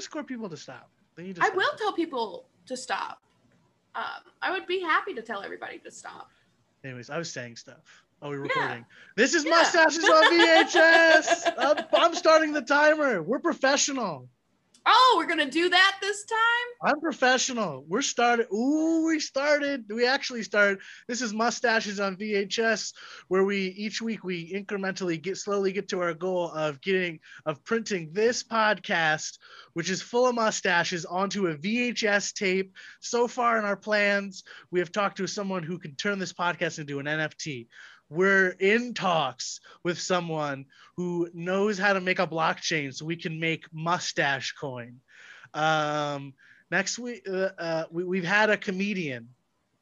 Tell the people to stop. They need to I stop. will tell people to stop. Um, I would be happy to tell everybody to stop. Anyways, I was saying stuff. Oh, we're Yeah. recording. This is Yeah. mustaches on VHS. I'm, I'm starting the timer. We're professional. Oh, we're gonna do that this time. I'm professional. We're started. Ooh, we started. We actually started. This is mustaches on VHS, where we each week we incrementally get slowly get to our goal of getting of printing this podcast, which is full of mustaches, onto a VHS tape. So far in our plans, we have talked to someone who can turn this podcast into an NFT. We're in talks with someone who knows how to make a blockchain so we can make mustache coin. Um, next week, uh, uh, we, we've had a comedian.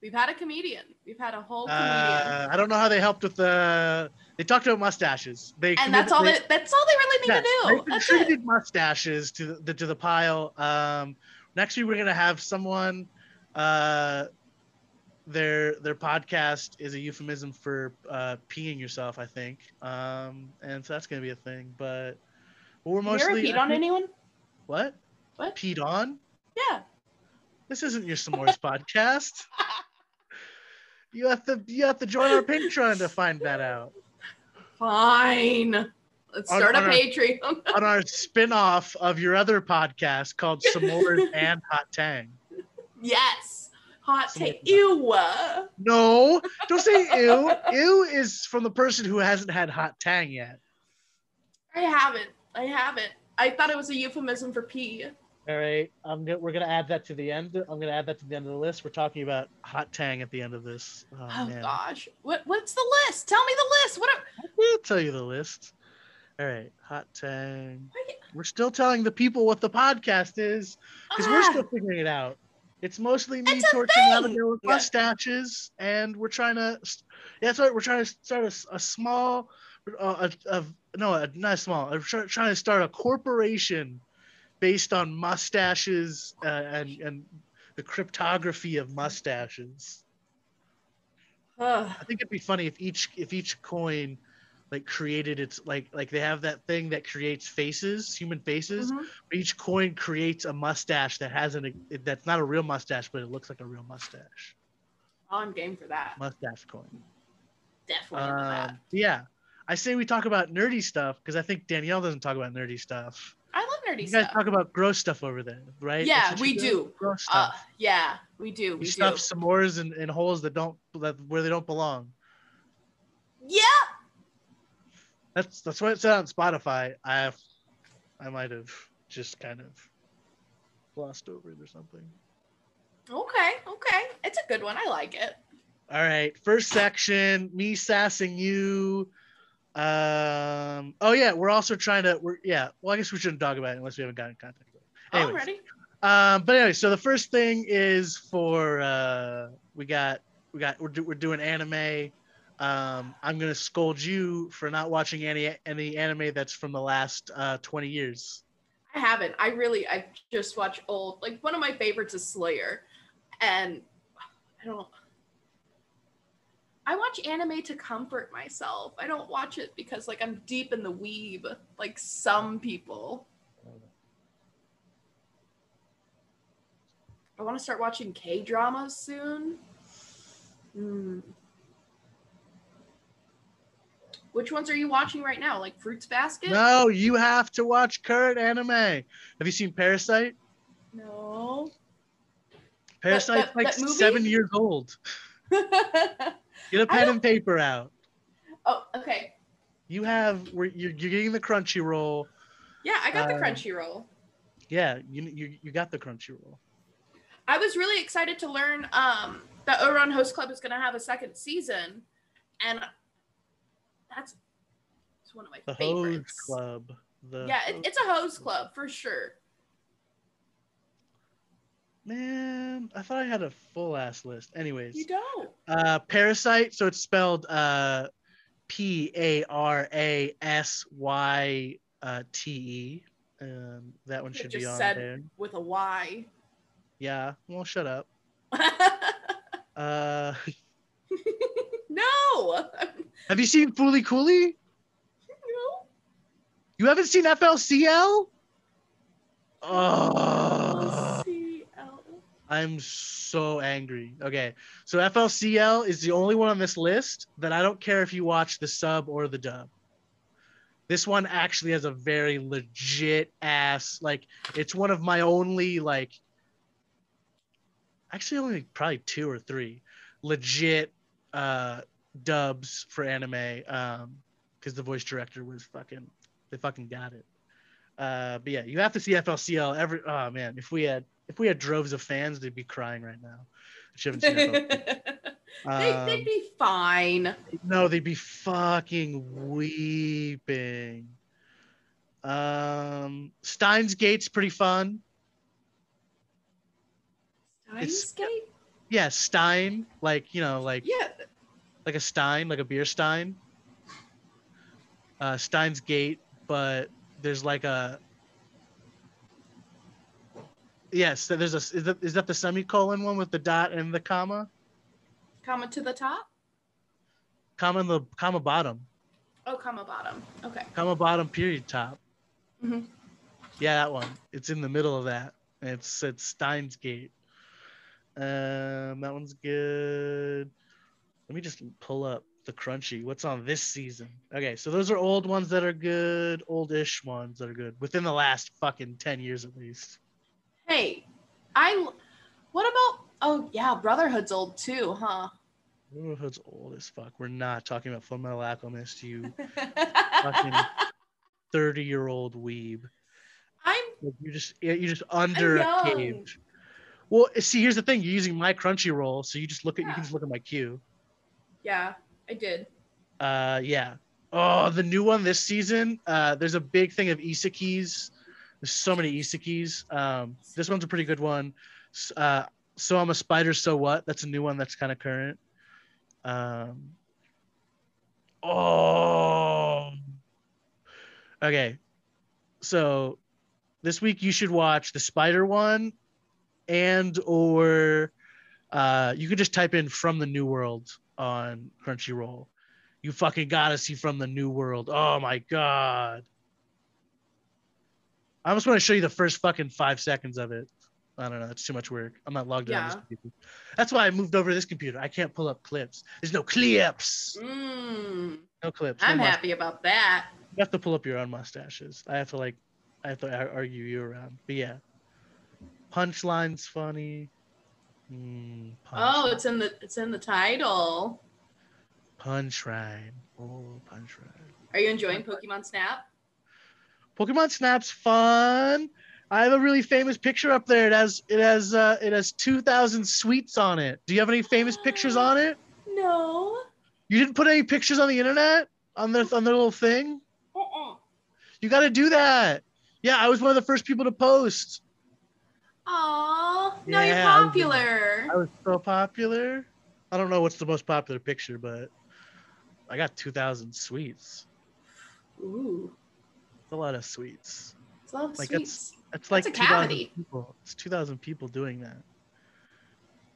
We've had a comedian. We've had a whole comedian. Uh, I don't know how they helped with the. They talked about mustaches. They and that's all they, that's all they really need yeah, to do. They contributed mustaches to the to the pile. Um, next week we're gonna have someone. Uh, their their podcast is a euphemism for uh, peeing yourself, I think. Um, and so that's gonna be a thing. But we're Have you mostly ever peed on think- anyone? What? What? Peed on? Yeah. This isn't your s'mores podcast. You have to you have to join our Patreon to find that out. Fine. Let's On- start on a our- Patreon. On our spin-off of your other podcast called S'mores and Hot Tang. yes. Hot Some- take. Ew. No, don't say ew. Ew is from the person who hasn't had hot tang yet. I haven't. I haven't. I thought it was a euphemism for pee. All right, I'm gonna, we're gonna add that to the end. I'm gonna add that to the end of the list. We're talking about hot tang at the end of this. Oh, Oh gosh. What what's the list? Tell me the list. What are, I'll tell you the list. All right, hot tang. Wait. We're still telling the people what the podcast is because we're Ah, still figuring it out. It's mostly me It's torching thing! Abigail with Yeah. mustaches, and we're trying to. Yeah, that's right. We're trying to start a small, uh, a, a, no, a, not small. We're try, trying to start a corporation based on mustaches uh, and and the cryptography of mustaches. ugh. I think it'd be funny if each if each coin like created its like like they have that thing that creates faces, human faces. Mhm. Each coin creates a mustache that has an that's not a real mustache, but it looks like a real mustache. Oh, I'm game for that. Mustache coin. Definitely. Um, yeah, I say we talk about nerdy stuff because I think Danielle doesn't talk about nerdy stuff. I love nerdy stuff. You guys stuff. talk about gross stuff over there, right? Yeah, we do. Gross Uh, stuff. yeah, we do. you We do. stuff s'mores in, in holes that don't that where they don't belong. Yeah. That's that's what it said on Spotify. I have, I might have just kind of glossed over it or something. Okay. Okay. It's a good one. I like it. All right, first section, me sassing you. Um. Oh yeah, we're also trying to. We're yeah. Well, I guess we shouldn't talk about it unless we haven't gotten in contact with. it. Anyways, Already. Um. But anyway, so the first thing is for uh, we got we got we're do, we're doing anime. Um, I'm gonna scold you for not watching any any anime that's from the last uh 20 years. I haven't. I really. I just watch old. Like one of my favorites is Slayer, and I don't. I watch anime to comfort myself. I don't watch it because like I'm deep in the weeb, like some people. I want to start watching K dramas soon. Hmm. Which ones are you watching right now? Like Fruits Basket? No, you have to watch current anime. Have you seen Parasyte? No. Parasyte's that- like that seven years old. Get a pen and paper out. oh, okay. You have you're, you're getting the Crunchyroll. Yeah, I got the Um, Crunchyroll. Yeah, you you you got the Crunchyroll. I was really excited to learn um, that Ouran Host Club is going to have a second season, and that's it's one of my The Hose favorites. Club. The Yeah, it, it's a hose club for sure. man, I thought I had a full ass list. Anyways, You don't. uh, Parasyte. So it's spelled uh, P A R A S Y uh, T E. Um, that one should be just on said- there. With a Y. Yeah. Well, shut up. Uh, no. have you seen Fooly Cooley? no. You haven't seen FLCL? Oh. I'm so angry. Okay, so FLCL is the only one on this list that I don't care if you watch the sub or the dub. This one actually has a very legit ass, like it's one of my only like, actually only probably two or three legit uh dubs for anime. Um, because the voice director was fucking, they fucking got it. Uh, but yeah, you have to see FLCL every. Oh man, if we had if we had droves of fans, they'd be crying right now. If you haven't seen FLCL. they, Um, they'd be fine. no, they'd be fucking weeping. Um, Steins Gate's pretty fun. it's- Steins Yeah, Stein, like you know, like Yeah. like a Stein, like a beer Stein. Uh, Stein's Gate, but there's like a. Yes, there's a. Is that, is that the semicolon one with the dot and the comma? Comma to the top. Comma in the comma bottom, Oh, comma bottom. Okay. comma bottom period top. Mhm. Yeah, that one. It's in the middle of that. It's it's Stein's Gate. Um, that one's good. Let me just pull up the crunchy. What's on this season? Okay, so those are old ones that are good, oldish ones that are good within the last fucking ten years at least. Hey, I. What about? Oh yeah, Brotherhood's old too, huh? Brotherhood's old as fuck. We're not talking about Full Metal Alchemist, you I'm thirty-year-old weeb. I'm. You're just you're just under a young. Well, see, here's the thing. You're using my Crunchyroll, so you just look at you can just look at my queue. yeah, I did. Uh, yeah. Oh, the new one this season. Uh, there's a big thing of isekais. There's so many isekais. Um, this one's a pretty good one. Uh, so I'm a spider. So what? That's a new one that's kind of current. Um. Oh. Okay. So, this week you should watch the spider one, and or, uh, you could just type in "From the New World" on Crunchyroll. You fucking gotta see from the new world. Oh my god. I just want to show you the first fucking five seconds of it. I don't know. It's too much work. I'm not logged in on this Yeah. computer. That's why I moved over to this computer. I can't pull up clips. There's no clips. Mm, No clips. I'm must- happy about that. You have to pull up your own mustaches. I have to like, I have to argue you around. But yeah, punchline's funny. Mm, Oh, punchline. it's in the it's in the title. punch rhyme. Oh, punch rhyme. Are you enjoying Pokemon Snap? Pokemon Snap's fun. I have a really famous picture up there. It has it has uh, it has two thousand sweets on it. Do you have any famous pictures on it? No. You didn't put any pictures on the internet on the on the little thing. Uh-uh. You got to do that. Yeah, I was one of the first people to post. Aw, now you're Yeah, I was- popular. I was so popular. I don't know what's the most popular picture, but I got two thousand sweets. Ooh, It's a lot of sweets. it's a lot of Like, sweets. It's like That's a 2,000 cavity. people. It's 2,000 people doing that.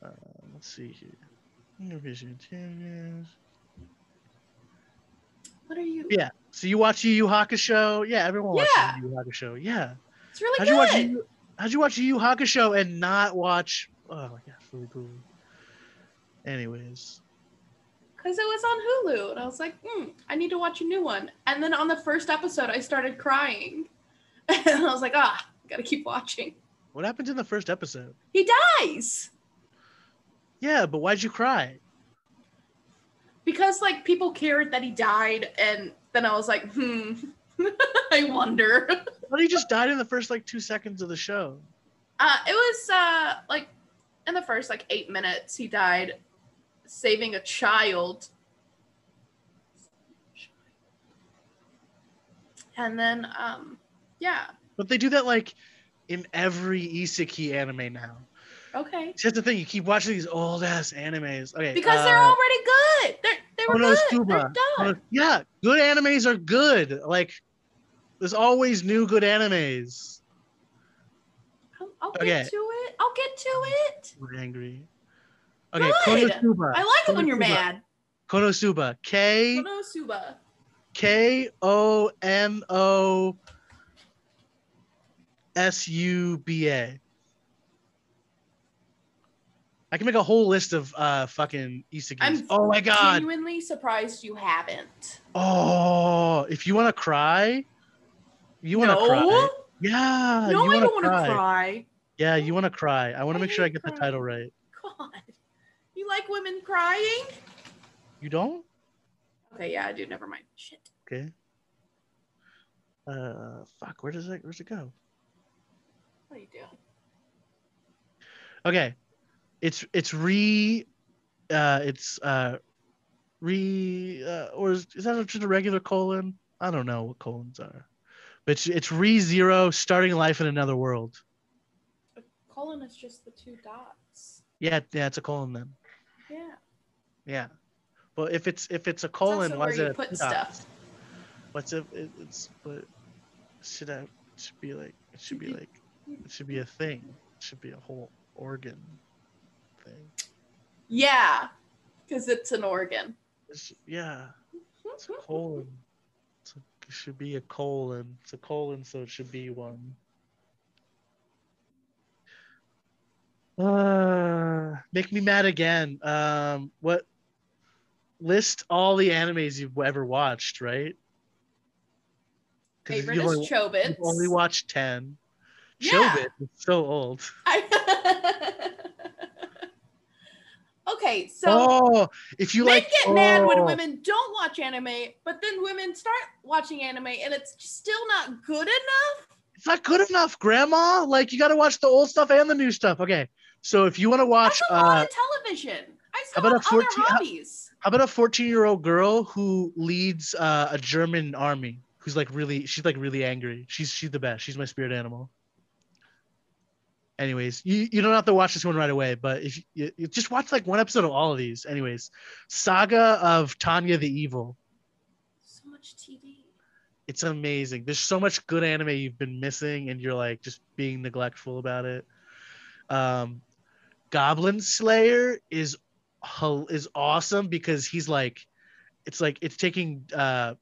Uh, let's see here. Eurovision Champions. What are you? Yeah. So you watch Yu Yu Hakusho? Yeah, everyone watches Yeah. Yu Yu Hakusho. Yeah. It's really How'd you watch? good. Yu, how'd you watch the Yu Hakusho and not watch? Oh my god, really cool. Anyways, Because it was on Hulu, and I was like, hmm, I need to watch a new one. And then on the first episode, I started crying, and I was like, ah, gotta keep watching. what happened in the first episode? He dies Yeah, but why'd you cry? because like people cared that he died, and then I was like, hmm, I wonder. But he just died in the first like two seconds of the show. Uh, it was uh like in the first like eight minutes, he died saving a child. And then um yeah, But they do that like in every isekai anime now. okay. That's the thing. You keep watching these old ass animes. Okay. Because they're uh, already good. They're they were good. Konosuba. They're done. Kono- yeah, good animes are good. Like, there's always new good animes. I'll, I'll Okay. get to it. I'll get to it. We're angry. Okay, Good. Konosuba. I like it when you're mad. Konosuba. K Konosuba. K O N O S U B A. I can make a whole list of uh fucking isekais. I'm Oh my god. I'm genuinely surprised you haven't. Oh, if you want to cry, you want to no? cry. Yeah, no, you I don't want to cry. Yeah, you want to cry. I want to make sure I get the title right. God. You like women crying? You don't? Okay, yeah, I do. Never mind. Shit. Okay. Uh, fuck. Where does it? Where's it go? What are you doing? Okay, it's it's re, uh, it's uh, re, uh, or is, is that just a regular colon? I don't know what colons are, but it's it's re zero starting life in another world. A colon is just the two dots. Yeah, yeah, it's a colon then. Yeah. Yeah. Well, if it's if it's a colon, also why is it put stuff. What's it? it it's but should I? It should be like it should be like it should be a thing. It should be a whole organ thing. Yeah, because it's an organ. It's, yeah, it's a colon. It's a, it should be a colon. It's a colon, so it should be one. Uh, make me mad again. Um, what? List all the animes you've ever watched, right? Favorite is only, Chobits. only watched ten. Yeah. Chobit is so old. I- okay, so oh, if you men like, get mad when oh. women don't watch anime, but then women start watching anime and it's still not good enough. it's not good enough, Grandma. Like you got to watch the old stuff and the new stuff. Okay, so if you want to watch, That's a lot uh, of television. I how still about a other 14 how- hobbies. how about a 14 year old girl who leads uh, a German army? Who's like really, she's like really angry. She's she's the best. She's my spirit animal. Anyways, you, you don't have to watch this one right away, but if you, you just watch like one episode of all of these. Anyways, Saga of Tanya the Evil. So much TV. It's amazing. There's so much good anime you've been missing, and you're like just being neglectful about it. Um, Goblin Slayer is is awesome because he's like, it's like it's taking uh,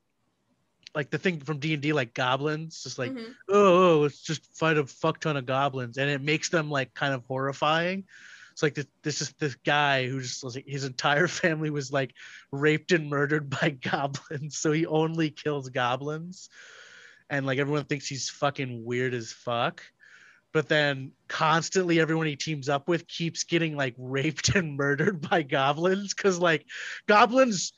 like the thing from D and D, like goblins, just like Mhm. oh, oh, let's just fight a fuck ton of goblins, and it makes them like kind of horrifying. It's like this, this is this guy who just like his entire family was like raped and murdered by goblins, so he only kills goblins, and like everyone thinks he's fucking weird as fuck. But then constantly everyone he teams up with keeps getting like raped and murdered by goblins because like goblins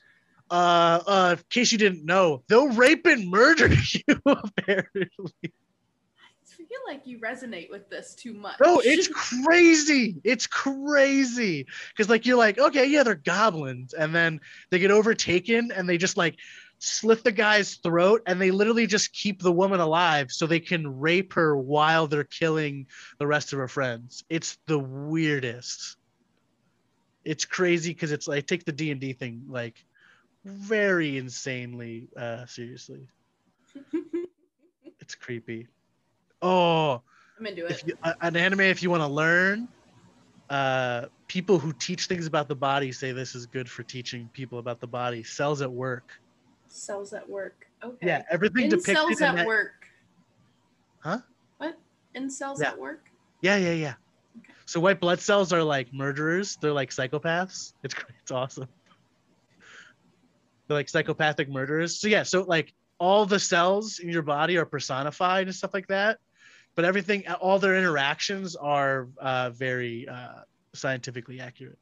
uh uh in case you didn't know they'll rape and murder you apparently. I feel like you resonate with this too much. no it's crazy. It's crazy. Because like you're like okay yeah they're goblins. And then they get overtaken and they just like slit the guy's throat and they literally just keep the woman alive so they can rape her while they're killing the rest of her friends. It's the weirdest. It's crazy because it's like take the d&d thing like very insanely uh seriously it's creepy oh I'm into it. if you, an anime if you want to learn uh people who teach things about the body say this is good for teaching people about the body cells at work Cells at work. Okay. yeah everything In depicted cells in at that, work. Huh? What? In cells Yeah. at work? yeah yeah yeah Okay. so white blood cells are like murderers they're like psychopaths it's great it's awesome they're like psychopathic murderers so yeah so like all the cells in your body are personified and stuff like that but everything all their interactions are uh, very uh, scientifically accurate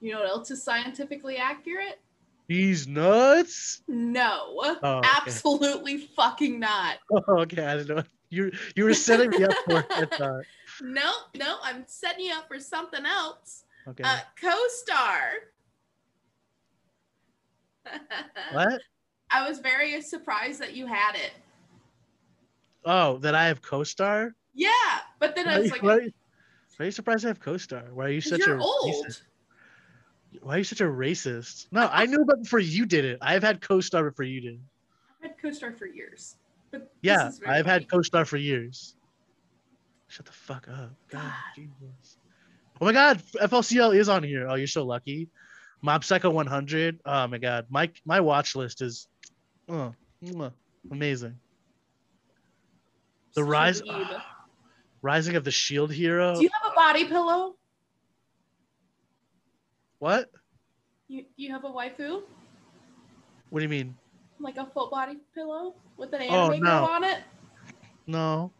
You know what else is scientifically accurate? He's nuts. No. Oh, okay. Absolutely fucking not. Oh, okay, I didn't know. You you were setting me up for it. No, no, I'm setting you up for something else. Okay. Uh, co-star. What? I was very surprised that you had it. Oh, that I have co-star. Yeah, but then Why I was you, like, why, why are you surprised I have co-star? Why are you such a old. racist? Why are you such a racist? No, I knew about before you did it. I've had co-star before you did. I've had co-star for years. But Yeah, I've had co-star for years. Shut the fuck up. God, God. Jesus. Oh my god, FLCL is on here. Oh, you're so lucky. Mob Psycho 100. Oh my god, my my watch list is oh, amazing. The rise, rising of the Shield hero. Do you have a body pillow? what? You you have a waifu? What do you mean? Like a full body pillow with an Oh, no. on it? No.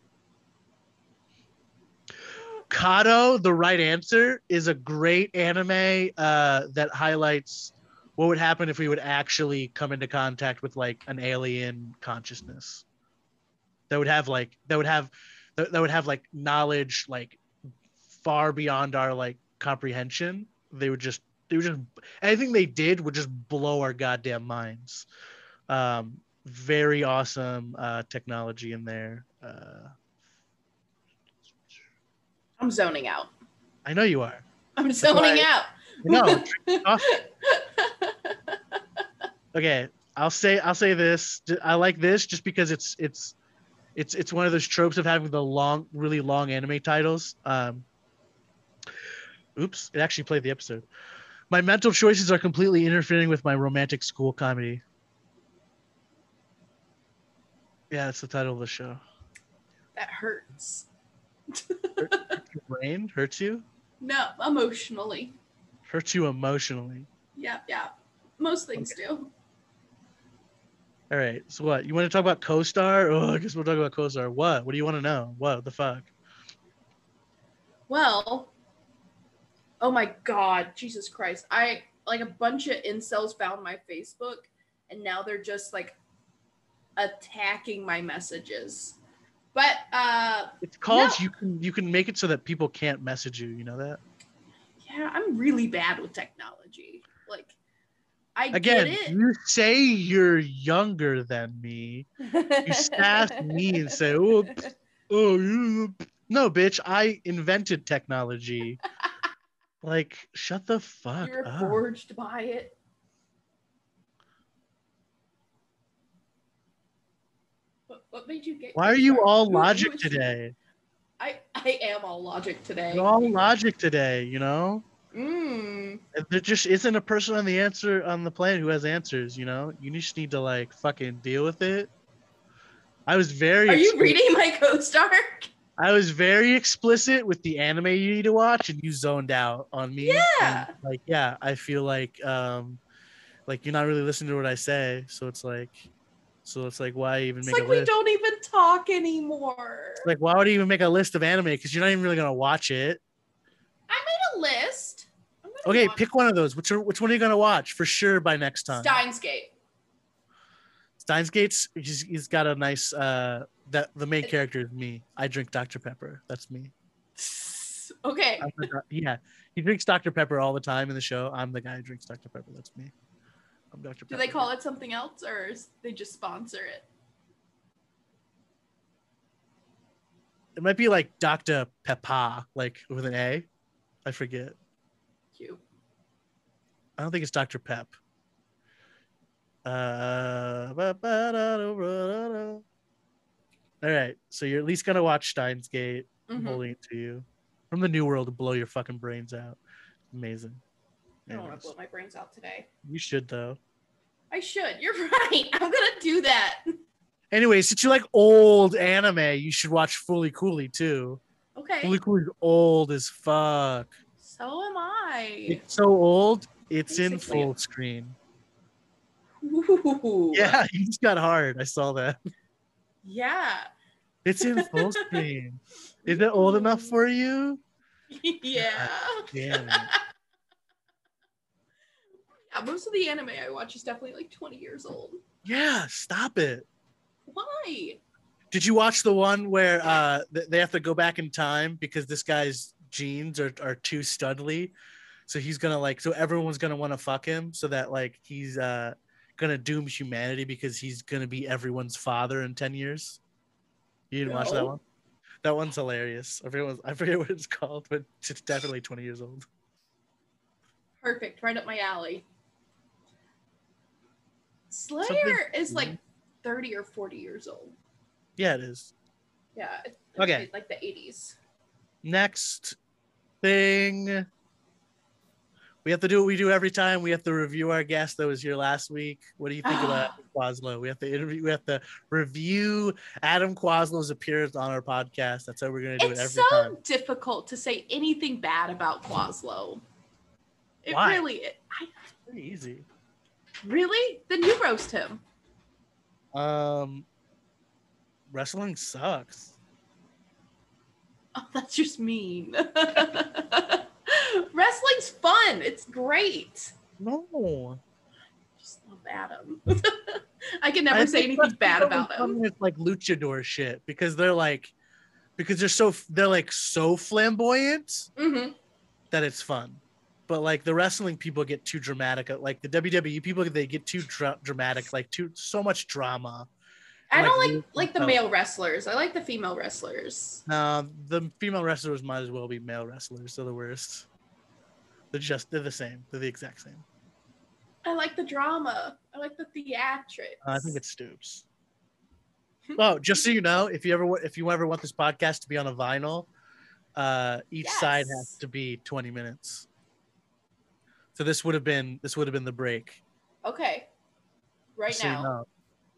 Kado, the right answer, is a great anime uh, that highlights what would happen if we would actually come into contact with like an alien consciousness. That would have like that would have that, that would have like knowledge like far beyond our like comprehension. They would just they would just anything they did would just blow our goddamn minds. Um, very awesome uh, technology in there. Uh, I'm zoning out. I know you are. I'm zoning why- out. No. Okay, I'll say I'll say this. I like this just because it's it's it's it's one of those tropes of having the long, really long anime titles. Um, oops, it actually played the episode. My mental choices are completely interfering with my romantic school comedy. Yeah, that's the title of the show. that hurts. Your brain hurts you, No, emotionally. hurts you emotionally. Yeah, yeah. Most things do. All right. So what? You want to talk about co-star? Oh, I guess we'll talk about co-star. What? What do you want to know? What the fuck? Well, oh my god, Jesus Christ. I like a bunch of incels found my Facebook and now they're just like attacking my messages. But uh It's called No. you can you can make it so that people can't message you. You know that? yeah, I'm really bad with technology. Like I Again, get it. you say you're younger than me. You sass me and say, "Oh, pff, oh, you." No, bitch. I invented technology. like, shut the fuck You're up. forged by it. What, made you get Why are you all logic today? I I am all logic today. You're all logic today. You know. Mm. there just isn't a person on the answer on the planet who has answers you know you just need to like fucking deal with it i was very Are you expli- reading my co-star? i was very explicit with the anime you need to watch and you zoned out on me Yeah. And, like yeah i feel like um like you're not really listening to what i say so it's like so it's like why even It's make like a we don't even talk anymore. like why would you even make a list of anime because you're not even really gonna watch it I made a list. Okay pick one of those which are, which one are you gonna watch for sure by next time Steins Gate. Steins Gates, he's, he's got a nice uh that the main character is me. I drink Dr. Pepper. That's me. Okay. I'm the doc- yeah, he drinks Dr. Pepper all the time in the show. I'm the guy who drinks Dr. Pepper. That's me. I'm Dr. Do they call it something else or is they just sponsor it? It might be like Dr. Peppa, like with an A. I forget. Cute. I don't think it's Dr. Pep. Uh, all right, so you're at least gonna watch Steins Gate. I'm Mhm. holding it to you from the new world to blow your fucking brains out. Amazing. I don't want to blow my brains out today. you should though. I should. You're right. I'm gonna do that. Anyway, since you like old anime, you should watch Fully Cooley too. Okay. Fully Cooley's old as fuck. So am I. It's so old, it's in full screen. Ooh. Yeah, you just got hard. I saw that. Yeah. It's in full screen. Is it old enough for you? yeah. Damn it. Yeah, most of the anime I watch is definitely like 20 years old. Yeah, stop it. Why? Did you watch the one where uh they have to go back in time because this guy's genes are, are too studly? So he's gonna like so everyone's gonna want to fuck him so that like he's uh gonna doom humanity because he's gonna be everyone's father in 10 years. You didn't watch that one? That one's hilarious. I forget, what, I forget what it's called, but it's definitely 20 years old. Perfect. Right up my alley. Slayer Something- is like mm-hmm. 30 or 40 years old. Yeah, it is. Yeah. it's- Okay. Like the 80s. Next thing. We have to do what we do every time. We have to review our guest that was here last week. What do you think about Adam Quaslow? We have to interview. We have to review Adam Quaslow's appearance on our podcast. That's how we're gonna do It's it every so time. difficult to say anything bad about Quaslow. It Why? really, I Pretty easy. Really. Then you roast him. Um, wrestling sucks. Oh, that's just mean. Wrestling's fun. It's great. No, Just love Adam. I can never I say anything bad about him. It's like luchador shit because they're like, because they're so they're like so flamboyant. hmm that it's fun. But like the wrestling people get too dramatic. Like the WWE people, they get too dra- dramatic, like too so much drama. I Like don't like you- like the male wrestlers. I like the female wrestlers. Uh, the female wrestlers might as well be male wrestlers. They're the worst. They're just they're the same. They're the exact same. I like the drama. I like the theatrics. Uh, I think it's Stoops. Oh, just so you know, if you ever if you ever want this podcast to be on a vinyl, uh, each side has to be twenty minutes. So this would have been this would have been the break. okay. Right so you now. know.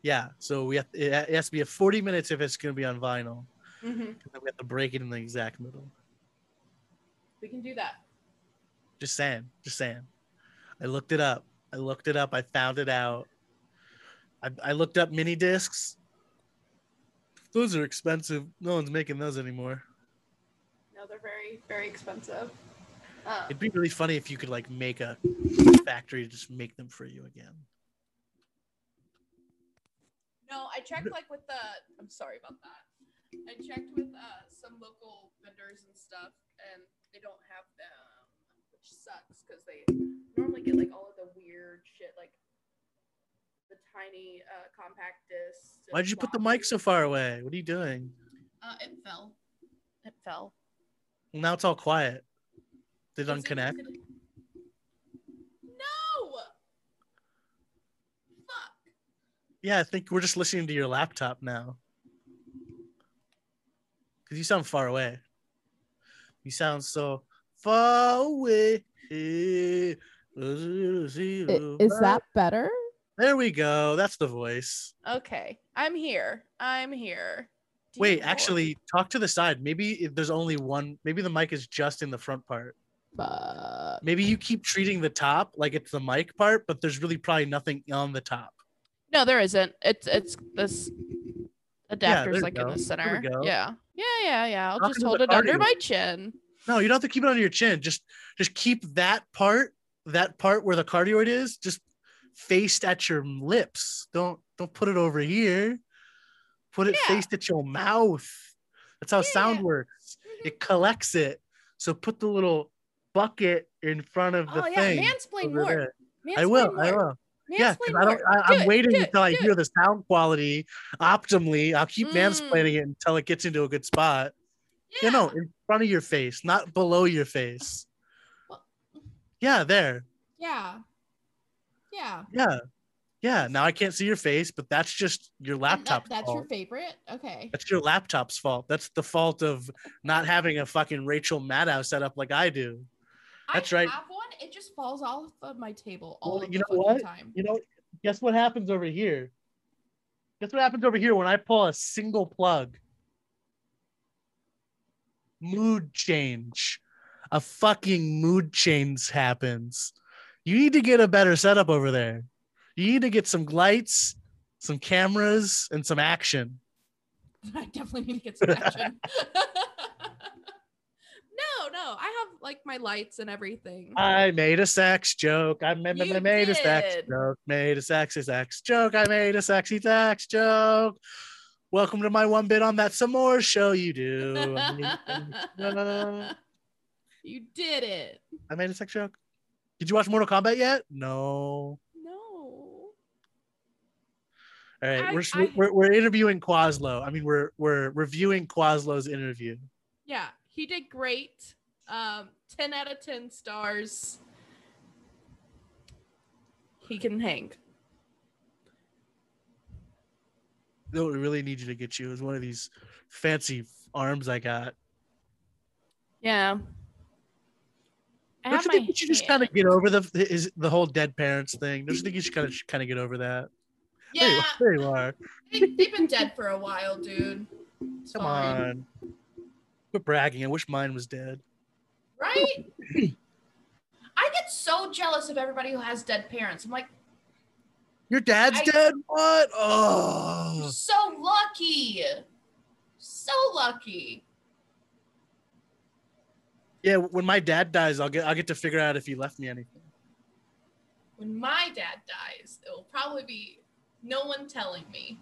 Yeah, so we have it has to be a 40 minutes if it's going to be on vinyl. hmm then we have to break it in the exact middle. We can do that. Just saying, just saying. I looked it up. I looked it up. I found it out. I, I looked up mini discs. Those are expensive. No one's making those anymore. No, they're very, very expensive. Uh, It'd be really funny if you could like make a factory to just make them for you again. no, I checked like with the. I'm sorry about that. I checked with uh, some local vendors and stuff, and they don't have them, which sucks because they normally get like all of the weird shit, like the tiny uh, compact discs. Why'd you put the mic so far away? What are you doing? Uh, it fell. It fell. Well, now it's all quiet. Did it Is it- unconnect? is it- No. Fuck. Yeah, I think we're just listening to your laptop now. Because you sound far away. You sound so far away. Is that better? There we go. That's the voice. Okay, I'm here. I'm here. Dear Wait, actually, talk to the side. Maybe if there's only one. Maybe the mic is just in the front part. Maybe you keep treating the top like it's the mic part, but there's really probably nothing on the top. No, there isn't. It's it's this adapter's there like in the center. Yeah. Yeah, yeah, yeah. I'll Talking just hold it under my chin. No, you don't have to keep it under your chin. Just just keep that part, that part where the cardioid is, just faced at your lips. Don't don't put it over here. Put it Yeah. faced at your mouth. That's how sound Yeah. works. Mm-hmm. It collects it. So put the little bucket in front of the Oh yeah, thing. mansplain more. there. Mansplain I will. more. I will. Yeah, Mansplain I don't. I, do it, waiting do it, until I hear it. the sound quality optimally. I'll keep Mm. mansplaining it until it gets into a good spot. Yeah, know, in front of your face, not below your face. Well- Yeah, there. Yeah. Yeah. Yeah. Yeah. Now I can't see your face, but that's just your laptop's that's fault. your favorite? Okay. That's your laptop's fault. That's the fault of not having a fucking Rachel Maddow set up like I do. That's I right. have one. It just falls off of my table all Well, you the know what? time. You know, guess what happens over here? Guess what happens over here when I pull a single plug? Mood change. A fucking mood change happens. You need to get a better setup over there. You need to get some lights, some cameras, and some action. I definitely need to get some action. no. I have like my lights and everything. I made a sex joke. I made, You made a sex did. joke. Made a sexy sex joke. I made a sexy sex joke. Welcome to my one bit on that some more show you do. You did it. I made a sex joke. Did you watch Mortal Kombat yet? No. No. All right, I- we're, I- we're we're interviewing Quaslow. I mean, we're we're reviewing Quaslow's interview. Yeah, he did great. Um, 10 out of 10 stars. He can hang. What we really need you to get you is one of these fancy arms I got. Yeah. I Don't you think you should just kind of get over the is the whole dead parents thing? Don't you think you should kind of kind of get over that? There you, Yeah, there you are. they, they've been dead for a while, dude. It's Come fine. on. Quit bragging. I wish mine was dead. Right? I get so jealous of everybody who has dead parents. I'm like, Your dad's I- dead? What? Oh. so lucky. So lucky. Yeah, when my dad dies, I'll get I'll get to figure out if he left me anything. When my dad dies, it will probably be no one telling me.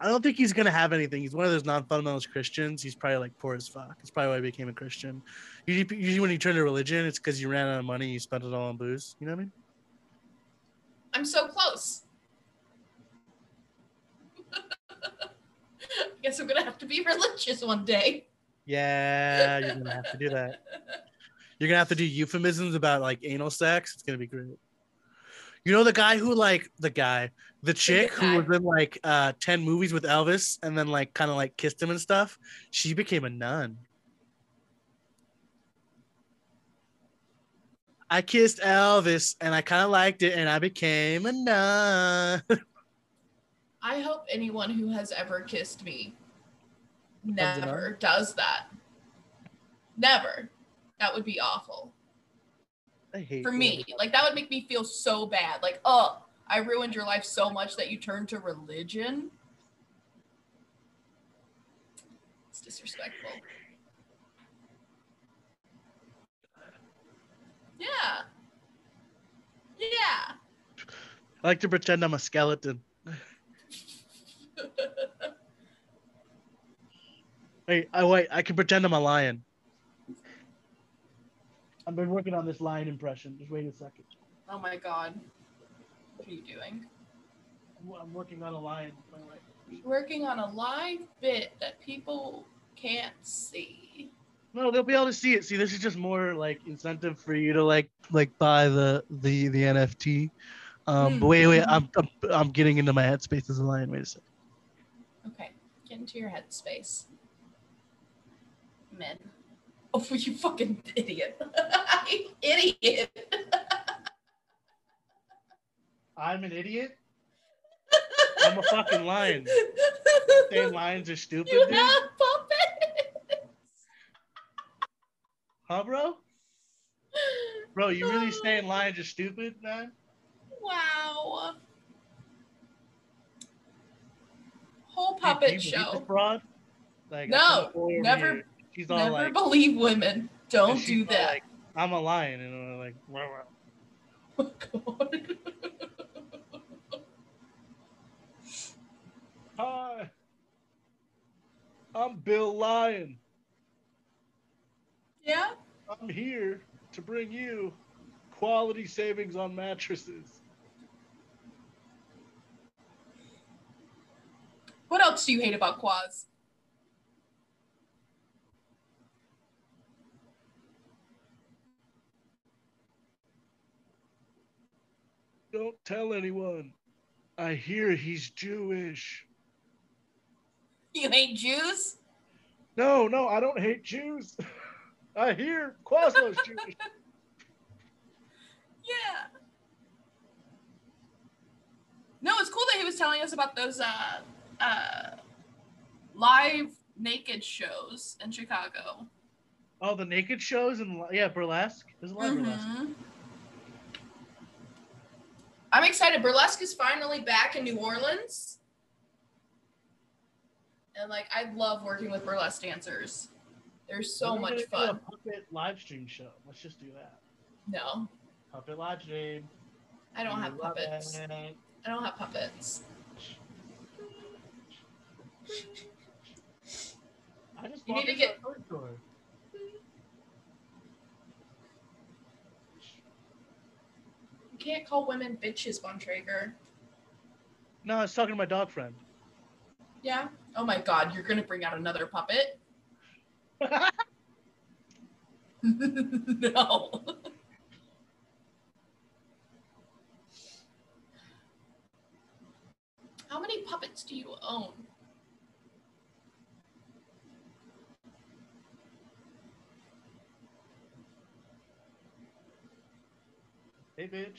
I don't think he's gonna have anything. He's one of those non-fundamentalist Christians. He's probably like poor as fuck. That's probably why he became a Christian. Usually, usually when you turn to religion, it's because you ran out of money. You spent it all on booze. You know what I mean? I'm so close. I guess I'm gonna have to be religious one day. Yeah, you're gonna have to do that. You're gonna have to do euphemisms about like anal sex. It's gonna be great. You know the guy who like the guy, the chick who was in like uh 10 movies with Elvis and then like kind of like kissed him and stuff. She became a nun. I kissed Elvis and I kind of liked it and I became a nun. I hope anyone who has ever kissed me Becomes a nun? never does that. Never. That would be awful I hate for me. Like that would make me feel so bad. Like, oh, I ruined your life so much that you turned to religion. It's disrespectful. Yeah. Yeah. I like to pretend I'm a skeleton. Wait, I wait. I can pretend I'm a lion. I've been working on this lion impression. Just wait a second. oh my god. What are you doing? I'm- working on a wait. Working on a live bit that people can't see. No, they'll be able to see it. See, this is just more like incentive for you to like like buy the the the NFT. Um, but wait, wait. I'm, I'm I'm getting into my headspace as a lion. Wait a second. Okay, get into your headspace. Men. Oh, you fucking idiot. Idiot. I'm an idiot. I'm a fucking lion. Saying lions are stupid, You dude. have puppets. Huh, bro? Bro, you really oh. saying lions are stupid, man? Wow. Whole puppet believe show. broad? Like, No, saw a boy over never- here. She's all Never like, believe women. Don't do that. Like, I'm a lion, and I'm like, "Wah, wah." Oh God. Hi, I'm Bill Lyon. yeah? I'm here to bring you quality savings on mattresses. What else do you hate about Quaz? Don't tell anyone. I hear he's Jewish. You hate Jews? No, no, I don't hate Jews. I hear Quaslow's Jewish. Yeah. No, it's cool that he was telling us about those uh uh live naked shows in Chicago. Oh, the naked shows and yeah, burlesque. There's a lot of burlesque. I'm excited. Burlesque is finally back in New Orleans. And like I love working with burlesque dancers. They're so We're much fun. A puppet live stream show. Let's just do that. No, Puppet live stream. I don't We have puppets. it. I don't have puppets. I just You need to get- a toy store. You can't call women bitches, Bontrager. No, I was talking to my dog friend. Yeah. Oh my god, you're gonna bring out another puppet? no. How many puppets do you own? Hey, bitch.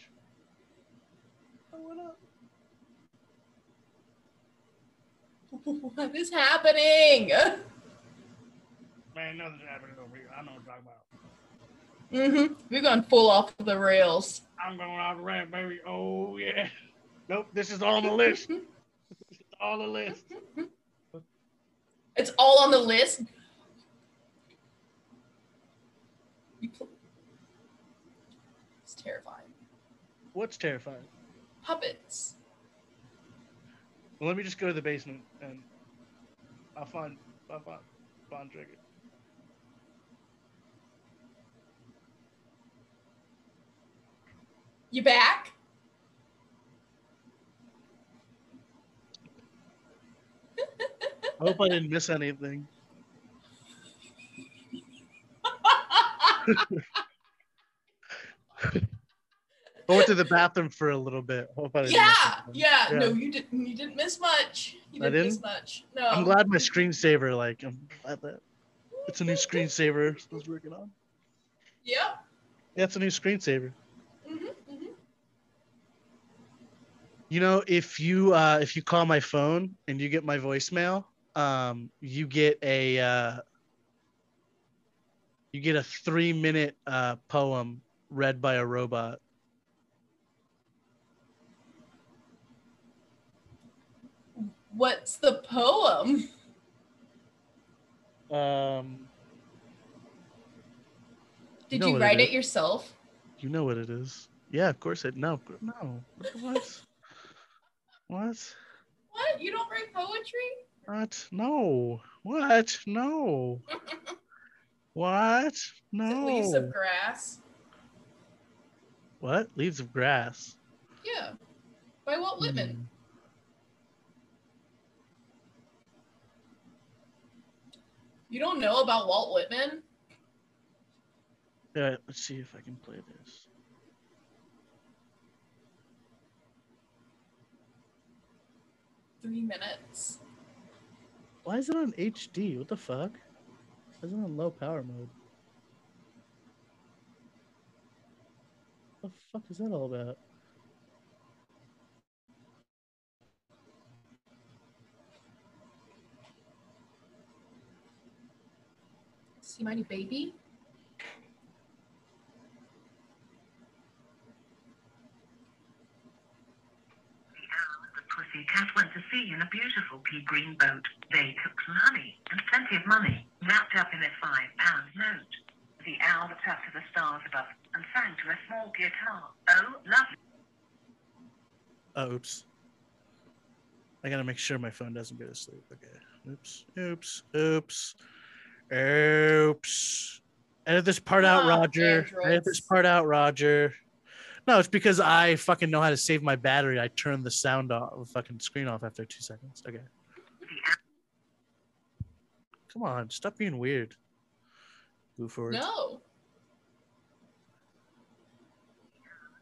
Oh, what up? What is happening? Man, nothing's happening over here. I know what I'm talking about. Mm-hmm. We're going full off the rails. I'm going off the ramp, baby. Oh, yeah. Nope, this is all on the list. this is all the list. It's all on the list. It's terrifying. What's terrifying? Puppets. Well, let me just go to the basement and I'll find, I'll find, find Trigger. You back? I hope I didn't miss anything. I went to the bathroom for a little bit. Didn't yeah, yeah, Yeah. No, you didn't. You didn't miss much. You I didn't, miss didn't? much. No. I'm glad my screensaver, like, I'm glad that it's a new screensaver I was working on. Yep. Yeah, it's a new screensaver. hmm hmm You know, if you uh if you call my phone and you get my voicemail, um, you get a uh you get a three minute uh poem read by a robot. What's the poem? Um Did know you write it it, yourself? you know what it is. Yeah, of course it no no. What? what? What? You don't write poetry? What? No. What? No. what? No. leaves of grass? What? Leaves of grass. Yeah. By Walt Whitman. Hmm. You don't know about Walt Whitman? Yeah, let's see if I can play this. Three minutes. Why is it on HD? What the fuck? Why is it on low power mode? What the fuck is that all about? See my new baby? The pussycat went to sea in a beautiful pea green boat. They took some honey and plenty of money wrapped up in a five pound note. The owl looked up to the stars above and sang to a small guitar. Oh, lovely. Oh, oops. I gotta make sure my phone doesn't go to sleep. Okay. Oops. Oops. Oops. Oops. Edit this part out, Ah, Roger. Edit androids. this part out, Roger. No, it's because I fucking know how to save my battery. I turn the sound off, the fucking screen off after two seconds. Okay. Come on, stop being weird. Move forward. No.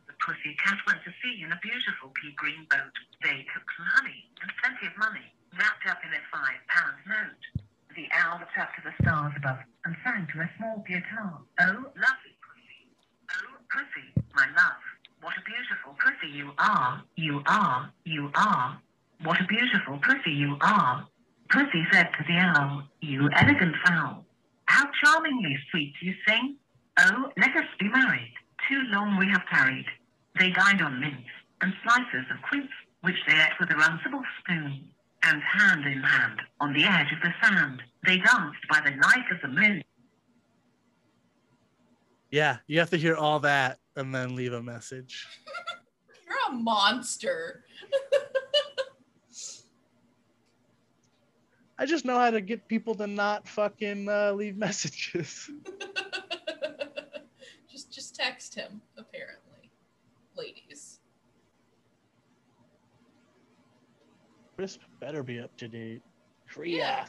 The pussycat went to sea in a beautiful pea green boat. They took some honey and plenty of money wrapped up in a five pound note. The owl looked up to the stars above and sang to a small guitar. Oh, lovely pussy. Oh, pussy, my love. What a beautiful pussy you are. You are. You are. What a beautiful pussy you are. Pussy said to the owl, You elegant fowl. How charmingly sweet you sing. Oh, let us be married. Too long we have tarried. They dined on mince and slices of quince, which they ate with a runcible spoon. And hand in hand, on the edge of the sand, they danced by the light of the moon. Yeah, you have to hear all that and then leave a message. You're a monster. I just know how to get people to not fucking uh, leave messages. just just text him, apparently. Ladies. Crisp better be up to date. Yeah.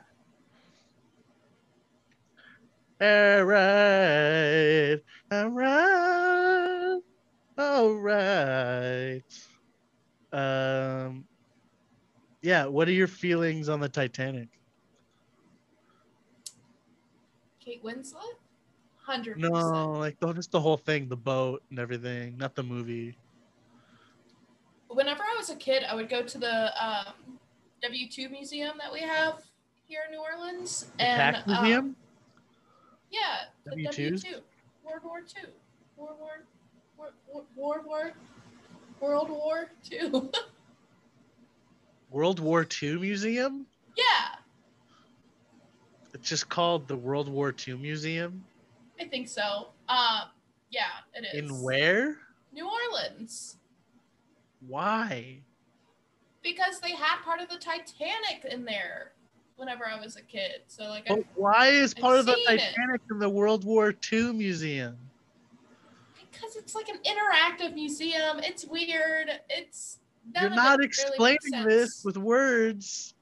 All right. All right. All right. Um, yeah. What are your feelings on the Titanic? Kate Winslet? Hundred No, like just the whole thing, the boat and everything, not the movie. Whenever I was a kid, I would go to the um, W two museum that we have here in New Orleans, The and Tax um, Museum. yeah, the W W2s? two, World War two, World War, War, War, War, World War two. World War II Museum. yeah, It's just called the World War II Museum. I think so. Um, yeah, it is. In where? New Orleans. Why? Because they had part of the Titanic in there whenever I was a kid. So like I why is I've part of the seen it. Titanic in the World War II Museum? because it's like an interactive museum. It's weird. It's You're not it explaining makes this with words.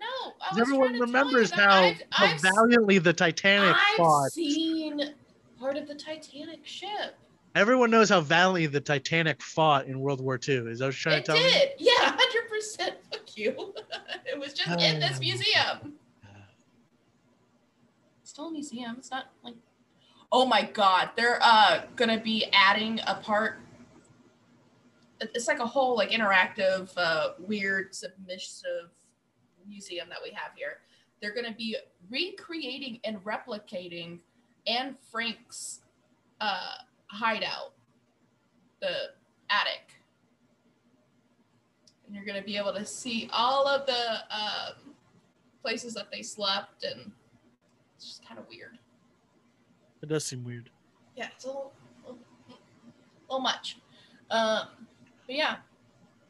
No, I Everyone remembers how, I've, how I've, valiantly the Titanic fought. I've fought. seen part of the Titanic ship. Everyone knows how valiantly the Titanic fought in World War II. Is that what you're trying It to tell me? did. Yeah, hundred percent. Fuck you. it was just in this museum. It's still a museum. It's not like. Oh my god, they're uh gonna be adding a part. It's like a whole like interactive, uh, weird, submissive museum that we have here. They're gonna be recreating and replicating Anne Frank's uh, hideout, the attic. And you're going to be able to see all of the um, places that they slept and it's just kind of weird. It does seem weird. yeah it's a little, little, little much. Um, but yeah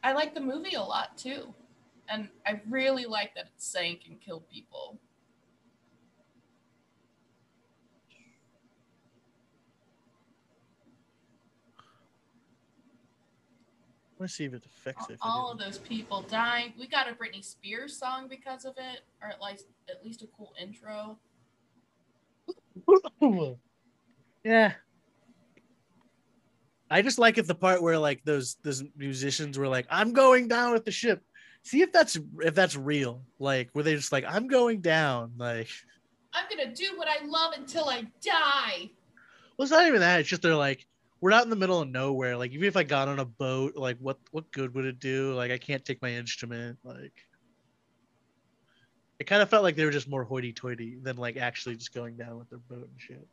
i like the movie a lot too. And i really like that it sank and killed people Let's see if it affects it. all of those people dying we got a britney spears song because of it or at least at least a cool intro yeah. I just like it the part where like those those musicians were like, "I'm going down with the ship." See if that's if that's real. Like, were they just like, "I'm going down"? Like, i'm gonna do what i love until i die well, it's not even that. It's just they're like, we're not in the middle of nowhere. Like, even if I got on a boat, like, what what good would it do? Like, I can't take my instrument. Like, it kind of felt like they were just more hoity-toity than like actually just going down with their boat and shit.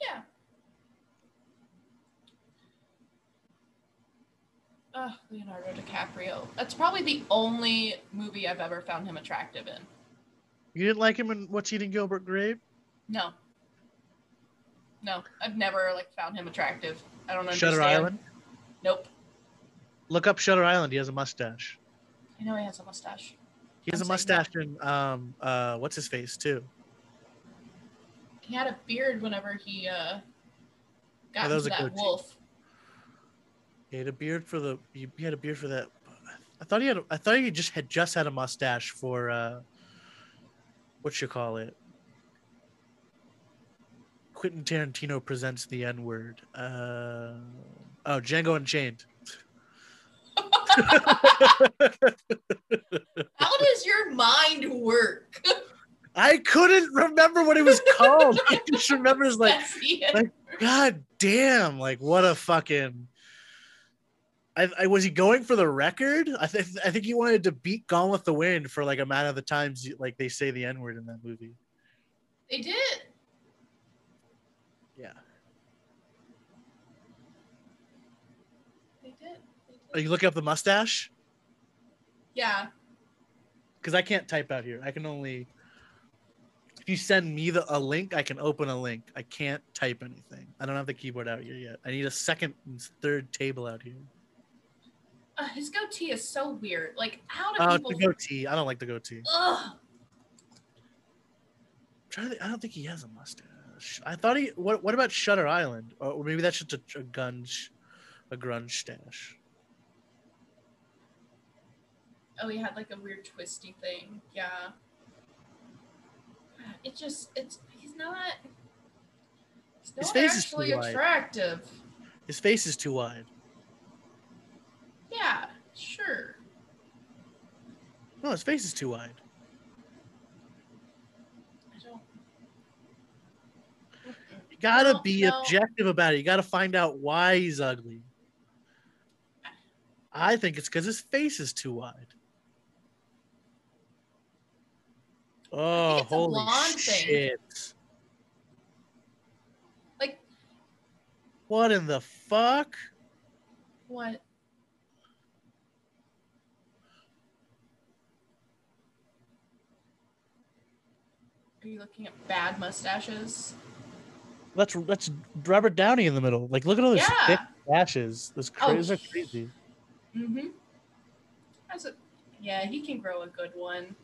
Yeah. Ugh, Leonardo DiCaprio. That's probably the only movie I've ever found him attractive in. You didn't like him in What's Eating Gilbert Grape? No. No, I've never like found him attractive. I don't understand. Shutter Island. Nope. Look up Shutter Island. He has a mustache. I know he has a mustache. He has I'm a mustache in um uh what's his face too. He had a beard whenever he uh got Yeah, that was into a that wolf. He had a beard for the he he had a beard for that. I thought he had I thought he just had just had a mustache for uh what you call it. Quentin Tarantino presents the N word. Uh oh, Django Unchained. How does your mind work? I couldn't remember what it was called. I just remember it's like That's the end. like- God damn! Like what a fucking. I, I was he going for the record? I think I think he wanted to beat Gone with the Wind for like a amount of the times like they say the N word in that movie. They did. Yeah. They did. They Are you looking up the mustache? Yeah. Because I can't type out here. I can only. If you send me the, a link, I can open a link. I can't type anything. I don't have the keyboard out here yet. I need a second and third table out here. Uh, his goatee is so weird. Like, how do Oh, people? the goatee. I don't like the goatee. Ugh. to I don't think he has a mustache. I thought he. What? What about Shutter Island? Or, or maybe that's just a, a gunge, a grunge stash. Oh, he had like a weird twisty thing. Yeah. It just, it's, he's not. He's His not face is actually too wide. attractive. His face is too wide. Yeah, sure. No, his face is too wide. I don't. You gotta No, be no. objective about it. You gotta find out why he's ugly. I think it's because his face is too wide. Oh, holy blonde thing. shit. Like What in the fuck? what? Are you looking at bad mustaches? That's that's Robert Downey in the middle. Like, look at all those Yeah. thick ashes. Those Oh, crazy, are crazy. Mm-hmm. That's a yeah, he can grow a good one.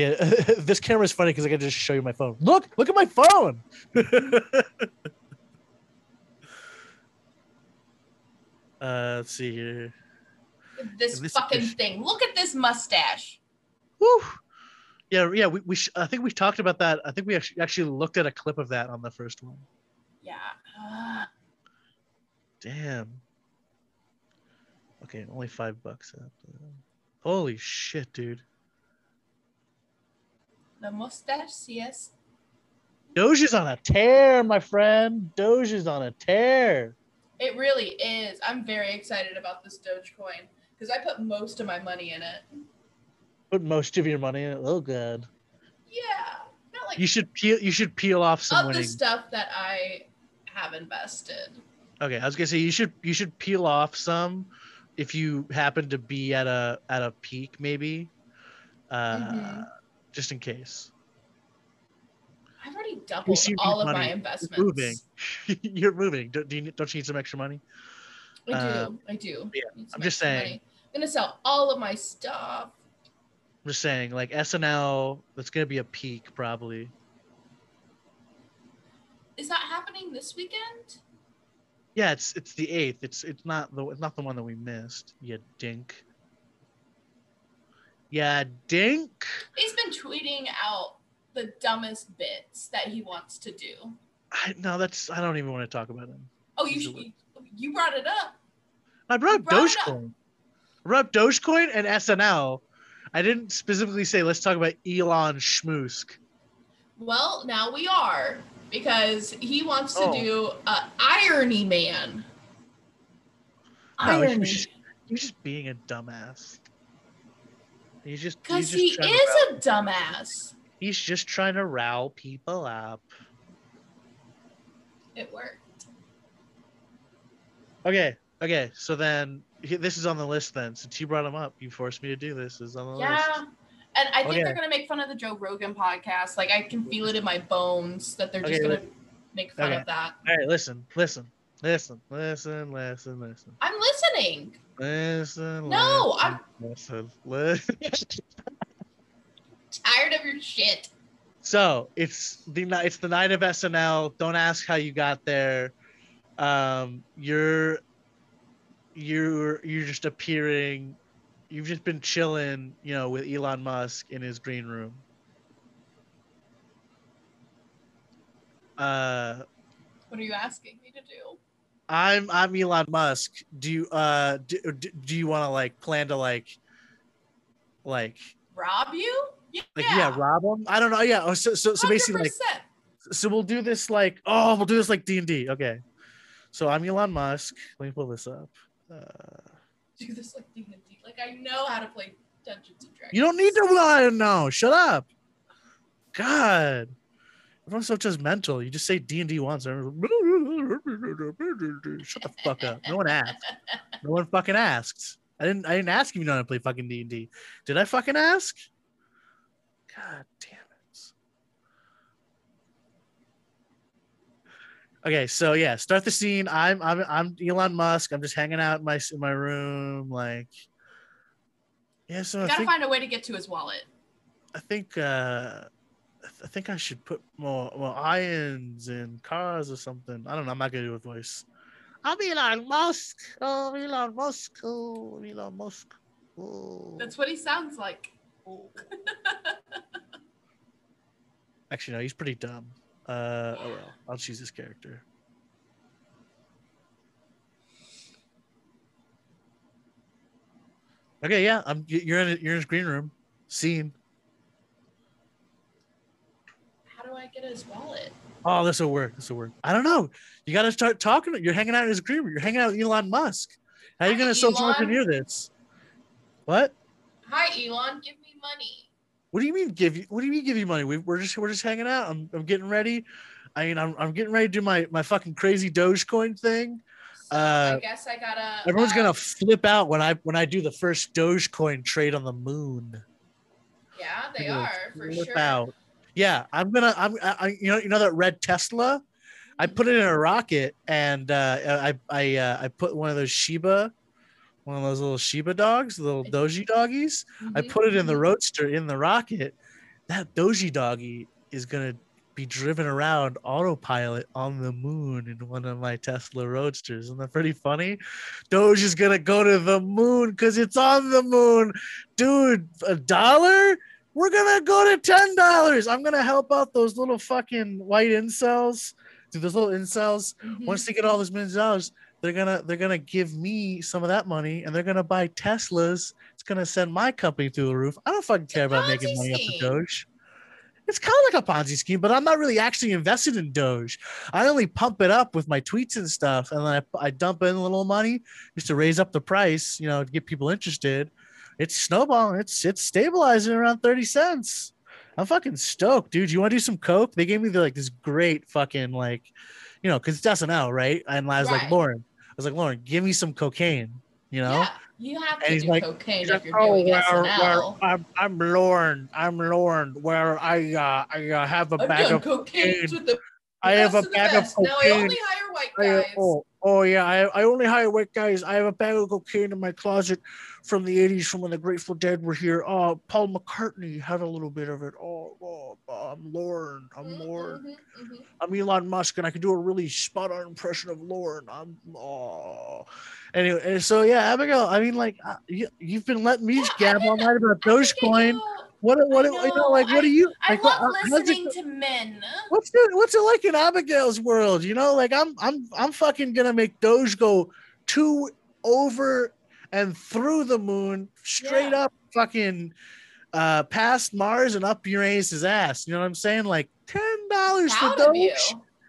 Yeah, this camera is funny because I can just show you my phone. Look, look at my phone. uh, let's see here. This, This- fucking thing. Look at this mustache. Woo. Yeah, yeah. We, we sh- I think we talked about that. I think we actually actually looked at a clip of that on the first one. Yeah. Uh, Damn. Okay, only five bucks. Holy shit, dude. The mustache, yes. Doge is on a tear, my friend. Doge is on a tear. It really is. I'm very excited about this Dogecoin because I put most of my money in it. Put most of your money in it. Oh good. Yeah. Not like You should peel. You should peel off some of the stuff that I have invested. Okay, I was gonna say you should you should peel off some if you happen to be at a at a peak maybe, uh, Mhm. Just in case. I've already doubled all of money. my You're investments. moving. You're moving. Don't, do you, don't you need some extra money? I do. Uh, I do. yeah, I'm just saying. money. I'm gonna sell all of my stuff. I'm just saying, like SNL, that's gonna be a peak probably. Is that happening this weekend? Yeah, it's it's the eighth. It's it's not the it's not the one that we missed. Yeah, dink. Yeah, dink. He's been tweeting out the dumbest bits that he wants to do. I no, that's I don't even want to talk about him. Oh, you you, brought it up. I brought up brought it up. Dogecoin. I brought up Dogecoin and SNL. I didn't specifically say let's talk about Elon Schmoosk. Well, now we are because he wants to Oh. do uh, Irony Man. No, he Irony, was just, he was just being a dumbass. He's just because he is a dumbass. he's just trying to rile people up. It worked. Okay, okay. So then this is on the list. Then since you brought him up, you forced me to do this. This is on the Yeah. list. Yeah, and I think Okay. they're gonna make fun of the Joe Rogan podcast. Like I can feel it in my bones that they're just Okay, gonna make fun okay. of that. All right, listen, listen, listen, listen, listen, listen, I'm listening. Listen. No, listen, listen, listen. Tired of your shit. So it's the it's the night of SNL. Don't ask how you got there. Um, you're you're you're just appearing. You've just been chilling, you know, with Elon Musk in his green room. Uh, What are you asking me to do? I'm I'm Elon Musk. Do you uh do, do, you want to like plan to like like Rob you? Yeah. like yeah, rob him? I don't know. Yeah. oh, So so so basically like 100%. so we'll do this like oh we'll do this like D and D. Okay. So I'm Elon Musk. Let me pull this up. Uh, do this like D&D. Like I know how to play Dungeons and Dragons. you don't need to. No, shut up. God, everyone's so judgmental. You just say D and D once. Shut the fuck up. No one asked. No one fucking asked. I didn't. I didn't ask you know how to play fucking D and D. Did I fucking ask? God damn it. Okay, so yeah, start the scene. I'm I'm I'm Elon Musk. I'm just hanging out in my in my room, like. Yeah, so You gotta think find a way to get to his wallet. I think uh I th- I think I should put more more irons in cars or something. I don't know. I'm not gonna do a voice. I'm Elon Musk. Oh, Elon Musk. Oh, Elon Musk. Oh. That's what he sounds like. Actually, no. He's pretty dumb. Uh, oh well. I'll choose this character. Okay, yeah. I'm. You're in. a- You're in his green room. Scene. How do do I get his wallet? Oh, this will work. This will work. I don't know. You got to start talking. You're hanging out in his agreement. You're hanging out with Elon Musk. How are you going to social engineer this? What? Hi, Elon. Give me money. What do you mean give you? What do you mean give you money? We, we're just we're just hanging out. I'm, I'm getting ready. I mean, I'm, I'm getting ready to do my my fucking crazy Dogecoin thing. So Uh, I guess I gotta. Everyone's uh, gonna flip out when I when I do the first Dogecoin trade on the moon. Yeah, they are for flip sure. out. Yeah, I'm gonna. I'm. I, I- you know. You know that red Tesla. I put it in a rocket, and uh, I I uh, I put one of those Shiba, one of those little Shiba dogs, little Doji doggies. I Mhm. put it in the roadster in the rocket. That Doji doggy is gonna be driven around autopilot on the moon in one of my Tesla roadsters. Isn't that pretty funny? Doge is gonna go to the moon because it's on the moon, dude. A dollar? We're gonna go to ten dollars. I'm gonna help out those little fucking white incels. Dude, those little incels Mhm. once they get all those millions of dollars, they're gonna they're gonna give me some of that money and they're gonna buy Teslas. It's gonna send my company through the roof. I don't fucking care about making money off the Doge. It's kind of like a Ponzi scheme, but I'm not really actually invested in Doge. I only pump it up with my tweets and stuff, and then I, I dump in a little money just to raise up the price, you know, to get people interested. It's snowballing. It's it's stabilizing around 30 cents. I'm fucking stoked, dude. You want to do some coke? They gave me the, like this great fucking like, you know, because it's SNL, right? And I was like, Lauren, I was like, Lauren, give me some cocaine, you know? Yeah, you have And to he's do like- cocaine He's if like, you're "Oh, doing where- SNL. where I'm I'm Lauren. I'm Lauren. Where I uh, I uh, have a I've bag of cocaine cocaine. I have a best of bag of. Now I cocaine. only hire white I, oh, oh yeah, I, I only hire white guys. I have a bag of cocaine in my closet from the 80s from when the Grateful Dead were here. Oh, Paul McCartney had a little bit of it. Oh, oh, I'm Lauren. I'm Mhm, Lauren. mhm, mhm. I'm Elon Musk and I can do a really spot on impression of Lauren. I'm oh anyway, and so yeah, Abigail, I mean like uh, you, you've been letting me Yeah, gab all night about Dogecoin. What what I you know, know, like what I- do you I like love what- how's it listening to men. What's it what's it like in Abigail's world? You know, like I'm I'm I'm fucking gonna make Doge go two over and through the moon, straight Yeah. up fucking uh past Mars and up Uranus's ass. You know what I'm saying? Like ten dollars for of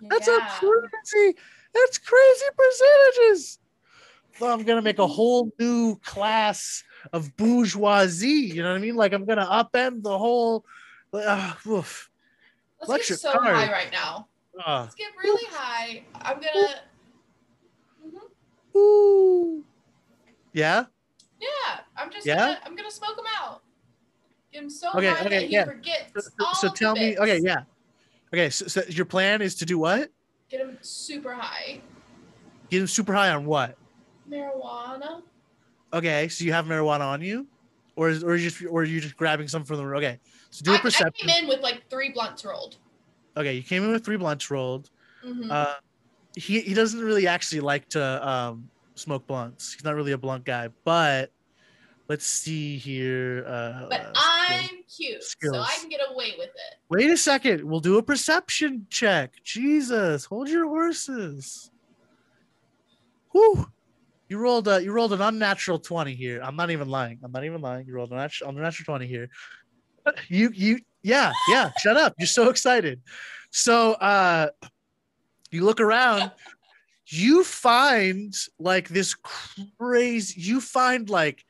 That's Yeah. a crazy, that's crazy percentages. So I'm gonna make a whole new class of bourgeoisie. You know what I mean? Like I'm gonna upend the whole. Uh, oof. Let's Electric get so car. high right now. Uh, Let's get really high. I'm gonna. Mhm. ooh. Yeah. Yeah, I'm just Yeah? gonna. I'm gonna smoke him out. Get him so Okay, high okay, that he yeah. forgets So, all so tell me. Okay. Yeah. Okay. So, so your plan is to do what? Get him super high. Get him super high on what? Marijuana. Okay. So you have marijuana on you, or is or you just or are you just grabbing some from the room? okay? So do a I, I perception. came in with like three blunts rolled. okay. You came in with three blunts rolled. Mhm. Uh, he he doesn't really actually like to um smoke blunts. He's not really a blunt guy. But let's see here. Uh, but I'm cute, so. I can get away with it. wait a second. We'll do a perception check. Jesus, hold your horses. Whew. You rolled a you rolled an unnatural twenty here. I'm not even lying. I'm not even lying. You rolled an unnatural, unnatural twenty here. You you yeah yeah. shut up. You're so excited. So uh, you look around. You find like this crazy. You find like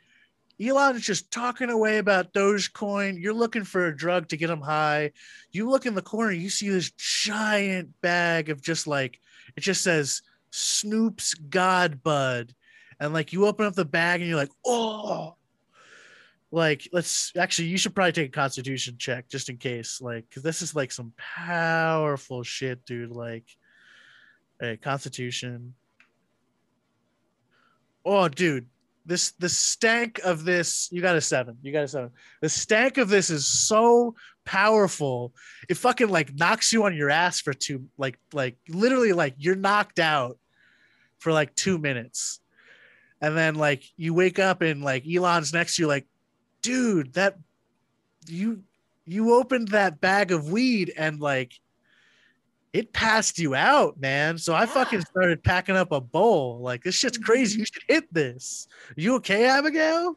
Elon is just talking away about Dogecoin. You're looking for a drug to get him high. You look in the corner, you see this giant bag of just like it just says Snoop's God Bud. And like you open up the bag and you're like, oh, like let's actually you should probably take a constitution check just in case. Like, cause this is like some powerful shit, dude. Like, hey, constitution. Oh, dude, this the stank of this you got a seven you got a seven the stank of this is so powerful it fucking like knocks you on your ass for two like like literally like you're knocked out for like two minutes and then like you wake up and like elon's next to you like dude that you you opened that bag of weed and like it passed you out, man. So I Yeah. fucking started packing up a bowl. Like this shit's mm-hmm. crazy. You should hit this. You okay, Abigail?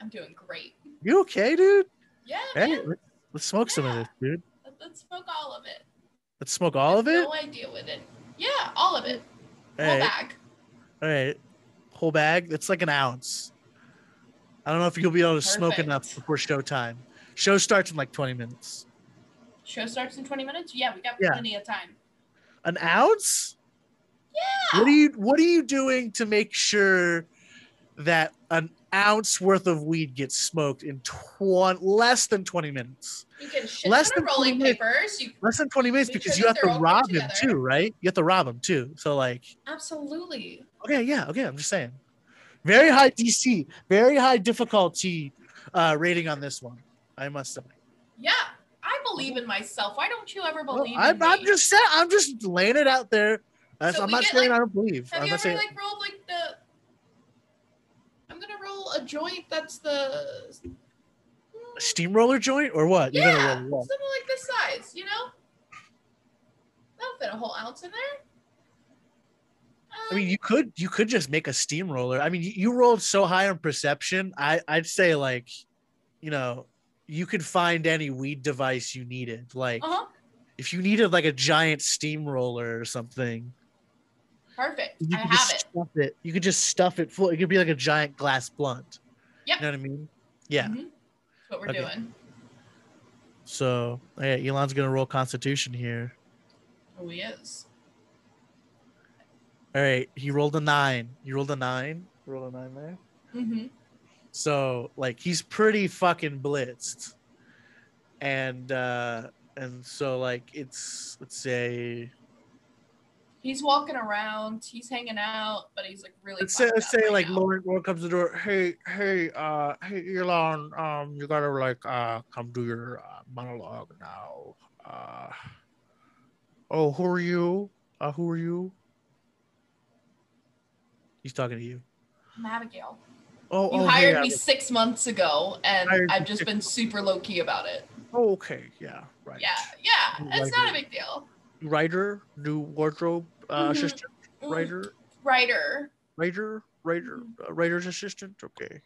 I'm doing great. You okay, dude? Yeah, Hey, let's, let's smoke some of this, dude. Let's smoke all of it. Let's smoke all of it. No idea with it. Yeah, all of it. All Whole right. bag. All right. Whole bag. That's like an ounce. I don't know if you'll be able to smoke enough before show time. Show starts in like 20 minutes. Show starts in 20 minutes. Yeah, we got Yeah. plenty of time. An ounce? Yeah. What are you what are you doing to make sure that an ounce worth of weed gets smoked in tw- less than 20 minutes? You a shit Less than rolling papers. You Less than 20 minutes because you have to rob him together. too, right? You have to rob him too. So like absolutely. Okay, yeah, okay. I'm just saying. Very high DC, very high difficulty uh, rating on this one. I must say. Believe in myself. Why don't you ever Well, believe I'm, in I'm just saying. I'm just laying it out there. So I'm not get, saying like- I don't believe. Have I'm you ever saying. like rolled like the? I'm gonna roll a joint that's the. a steamroller joint or what? You're Yeah, gonna roll something like this size. You know. That'll fit a whole ounce in there. I mean, Um, you could you could just make a steamroller. I mean, you, you rolled so high on perception. I I'd say like, you know, you could find any weed device you needed. Like uh-huh. if you needed like a giant steamroller or something, Perfect. you I could have just it. stuff it. You could just stuff it full. It could be like a giant glass blunt. Yep. You know what I mean? Yeah. Mhm. What we're Okay. doing. So yeah, Elon's gonna roll Constitution here. Oh, he is. All right, he rolled a nine. You rolled a nine. Roll a nine there. Mm-hmm. So like he's pretty fucking blitzed, and uh and so like it's let's say He's walking around. He's hanging out, but he's like really. let's say let's say right like now. Lauren Lauren comes to the door. Hey hey uh hey Elon um you gotta like uh come do your uh, monologue now. Uh oh who are you? Uh who are you? He's talking to you. I'm Abigail. Oh, You oh, hired hey, me six months ago, and Hired I've just been super low key about it. Oh, okay, yeah, right. Yeah, yeah, You it's like not a big deal. Writer, new wardrobe uh, Mhm. assistant, Mm, writer, Writer. writer, writer, uh, writer's assistant. Okay.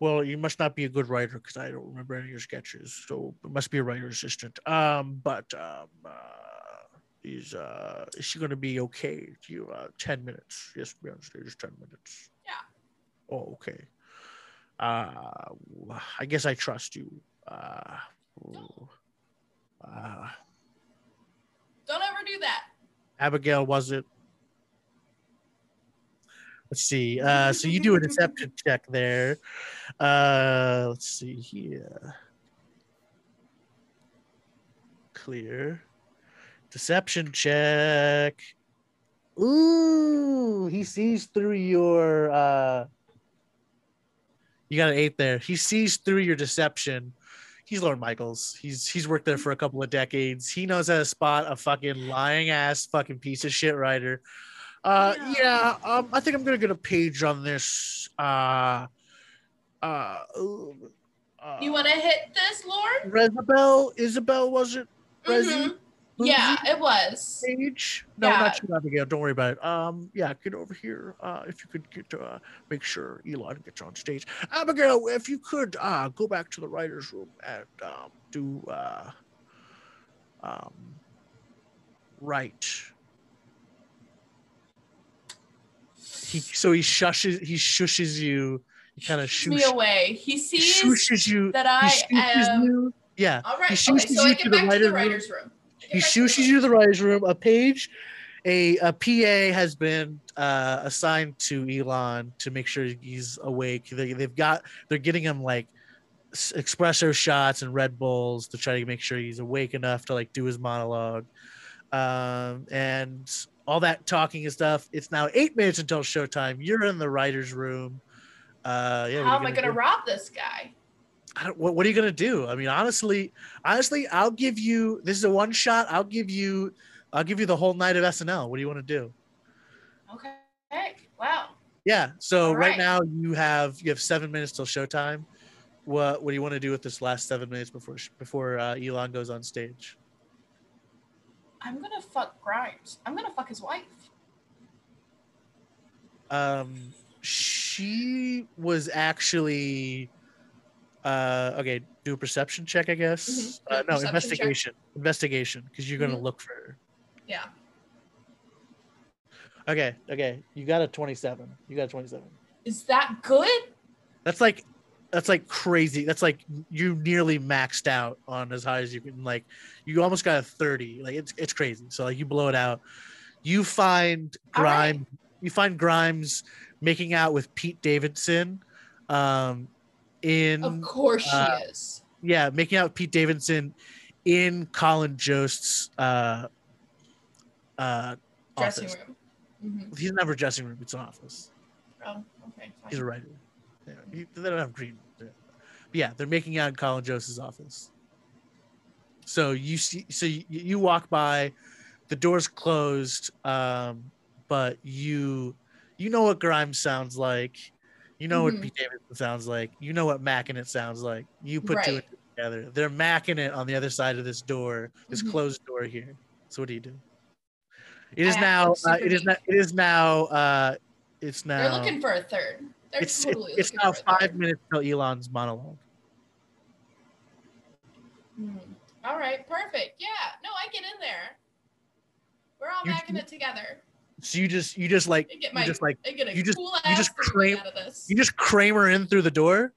Well, you must not be a good writer because I don't remember any of your sketches. So it must be a writer's assistant. Um, but um, uh, is uh, is she going to be okay? Do you uh, ten minutes? Yes, be on stage. Ten minutes. Oh, okay. Uh, I guess I trust you. Uh, uh, Don't ever do that. Abigail, was it? Let's see. Uh, so you do a deception check there. Uh, let's see here. Clear. Deception check. Ooh, he sees through your. Uh, you got an eight there. He sees through your deception. He's Lorne Michaels. He's he's worked there for a couple of decades. He knows how to spot a fucking lying ass fucking piece of shit writer. Uh Yeah. yeah, um I think I'm gonna get a page on this. Uh uh, uh You want to hit this, Lorne? Isabel Isabel was it? Resi? Mhm. Yeah, it was. Page? No, Yeah. not you, Abigail. Don't worry about it. Um, yeah, get over here. Uh, if you could get to uh, make sure Elon gets on stage. Abigail, if you could uh go back to the writers' room and um do uh um right. He so he shushes he shushes you. He kind of Shoosh me shushes, away. He sees shushes you. that I shushes am. you. Yeah. All right. He Okay, shushes so I you get to the back to the writer's room. writer's room. He shushes you to the writer's room. A page, a, a PA has been uh, assigned to Elon to make sure he's awake. They, they've got, they're getting him like espresso shots and Red Bulls to try to make sure he's awake enough to like do his monologue. Um, and all that talking and stuff. It's now eight minutes until showtime. You're in the writer's room. Uh, yeah, How am I gonna rob this guy? I don't, what, what are you gonna do? I mean, honestly, honestly, I'll give you. This is a one shot. I'll give you. I'll give you the whole night of SNL. What do you want to do? Okay. Wow. Yeah. So right. right. now you have you have seven minutes till showtime. What What do you want to do with this last seven minutes before before uh, Elon goes on stage? I'm gonna fuck Grimes. I'm gonna fuck his wife. Um, she was actually Uh, okay, do a perception check, I guess. Mhm. Uh, no, perception check. investigation. Investigation, because you're gonna Mhm. look for her. Yeah. Okay, okay. You got a 27. You got a 27. Is that good? That's like that's like crazy. That's like you nearly maxed out on as high as you can like you almost got a 30. Like it's it's crazy. So like you blow it out. You find grime Grimes you find Grimes making out with Pete Davidson um in Of course she uh, is. yeah, making out with Pete Davidson in Colin Jost's uh uh Dressing office. room. hmm He's never dressing room, it's an office. Oh, okay. fine. He's a writer. Yeah, he, they don't have green. Yeah. But yeah, they're making out in Colin jost's office. So you see, so you, you walk by, the door's closed, um, but you you know what Grimes sounds like, you know Mhm. what Pete Davidson sounds like, you know what Mackin it sounds like. You put two and two together. They're macking it on the other side of this door, this Mhm. closed door here. So what do you do? It is now. Uh, it is not. It is now. Uh, it's now. They're looking for a third. They're it's totally it's, it's now five minutes till Elon's monologue. Mhm. All right, perfect. Yeah, no, I get in there. We're all You- backing it together. So you just you just like get you just like a you just- cool you just cram- out of this. you just Kramer in through the door.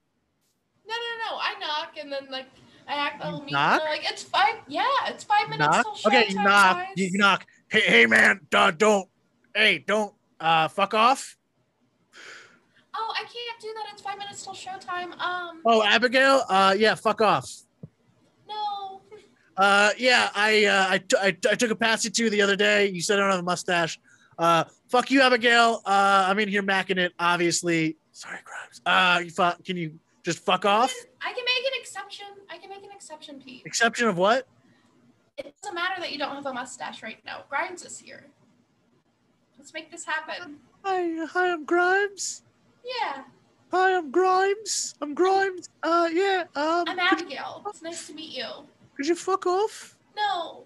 No, no, no. I knock and then like I act You little mean. like, it's five. Yeah, it's five minutes Knock. till Okay, you showtime, knock. guys." You, you knock. Hey, hey, man, uh, don't. Hey, don't. Uh, fuck off. Oh, I can't do that. It's five minutes till showtime. Um, Oh, Abigail. Uh, yeah, fuck off. no. Uh, yeah, I uh, I, t- I, t- I took a passy to the other day. You said I don't have a mustache. Uh, fuck you, Abigail. Uh, I'm in here macking it. Obviously. Sorry, Grimes. Uh, you fu- can you just fuck off? I can make an exception. I can make an exception, Pete. Exception of what? It doesn't matter that you don't have a mustache right now. Grimes is here. Let's make this happen. Hi, hi, I'm Grimes. Yeah, Hi, I'm Grimes. I'm Grimes. Uh, yeah. Um, I'm Abigail. It's nice to meet you. could you fuck off? No,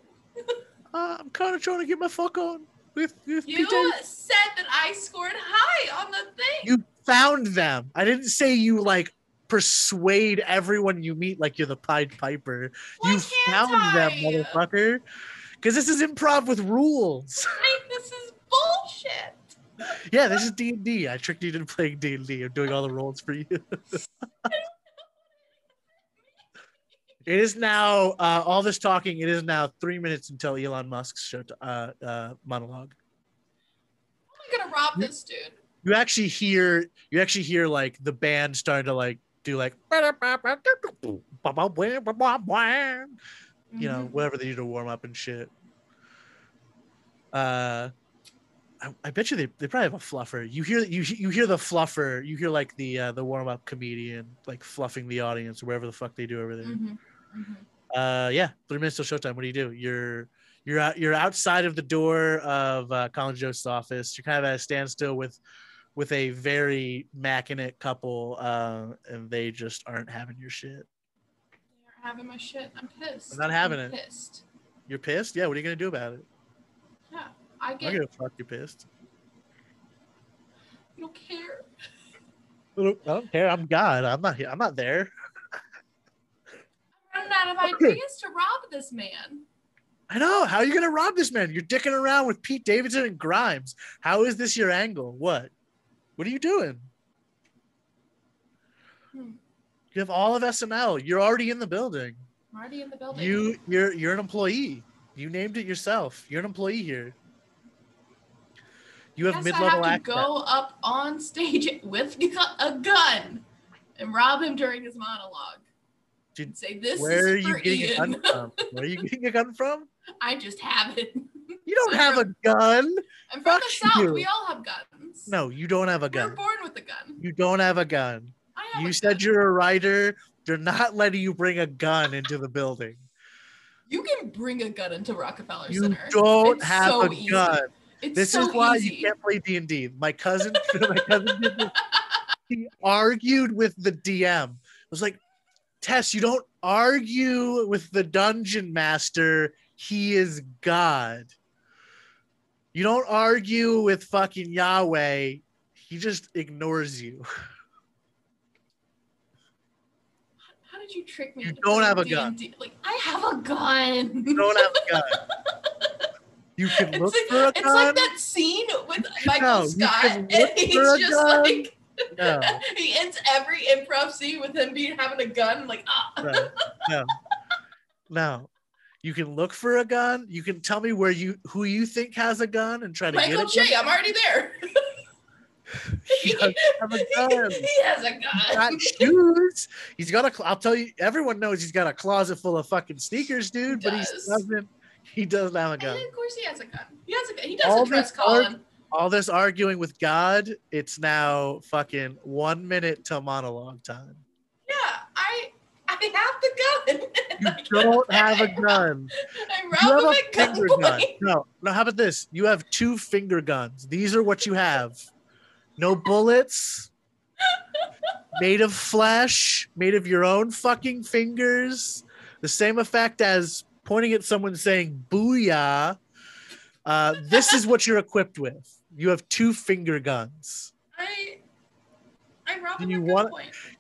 Uh, I'm kind of trying to get my fuck on with with you Davidson. said that I scored high on the thing. You found them. I didn't say you like persuade everyone you meet like you're the Pied Piper. Why you found them, motherfucker. Because this is improv with rules. This is bullshit. yeah, this is D and D. I tricked you into playing D and D. I'm doing all the roles for you. it is now uh, all this talking. It is now three minutes until Elon Musk's show t- uh, uh, monologue. I'm gonna rob this dude. You actually hear you actually hear like the band starting to like do like you know Mhm. whatever they do to warm up and shit. Uh, I, I bet you they, they probably have a fluffer. You hear you you hear the fluffer. You hear like the uh, the warm up comedian like fluffing the audience or whatever the fuck they do over there. Mhm. Mhm. Uh, yeah, three minutes till showtime. What do you do? You're you're out you're outside of the door of uh, Colin Jost's office. You're kind of at a standstill with with a very mackinate couple, uh, and they just aren't having your shit. They're having my shit. I'm pissed. I'm not having I'm it. Pissed. You're pissed? Yeah. What are you gonna do about it? Yeah, I get. I'm gonna fuck you pissed. You don't care. I don't care. I'm God. I'm not here. I'm not there. Out of ideas to rob this man. I know. How are you gonna rob this man? You're dicking around with Pete Davidson and Grimes. How is this your angle? What? What are you doing? Hmm. You have all of SNL. You're already in the building. I'm already in the building. You you're you're an employee. You named it yourself. You're an employee here. You have mid-level I access. go up on stage with a gun and rob him during his monologue. And say this Where are you getting a gun from? Where are you getting a gun from? I just have it. You don't have a gun. I'm from the Fuck south. you. We all have guns. No, you don't have a gun. gun. born with a gun. You don't have a gun. Have You a said gun. you're a writer. They're not letting you bring a gun into the building. You can bring a gun into Rockefeller You Center. don't It's have so a easy. gun. It's This so is why easy. you can't play D and D. My cousin, my cousin, he argued with the DM. It was like, Tess, you don't argue with the dungeon master. He is God. You don't argue with fucking Yahweh. He just ignores you. How did you trick me? You don't have a gun. D&D? Like I have a gun. You don't have a gun. You can It's look like, for a it's gun. like that scene with Michael No, Scott, and he's just gun. like No, he ends every improv scene with him being having a gun. Like ah, no, no, no. You can look for a gun. You can tell me where you who you think has a gun and try to Michael get it. Michael J. I'm already there. He doesn't have a gun. he has a He's gun. got shoes. He's got a. I'll tell you. Everyone knows he's got a closet full of fucking sneakers, dude. But he does. doesn't. He doesn't have a And gun. of course he has a gun. He has a gun. He does All dress Colin. All this arguing with God. It's now fucking one minute till monologue time. Yeah, I I have the gun. You don't have a gun. I have a finger gun. No, no. How about this? You have two finger guns. These are what you have. No bullets. Made of flesh. Made of your own fucking fingers. The same effect as pointing at someone saying "booyah." Uh, this is what you're equipped with. You have two finger guns. I I rob Do you want-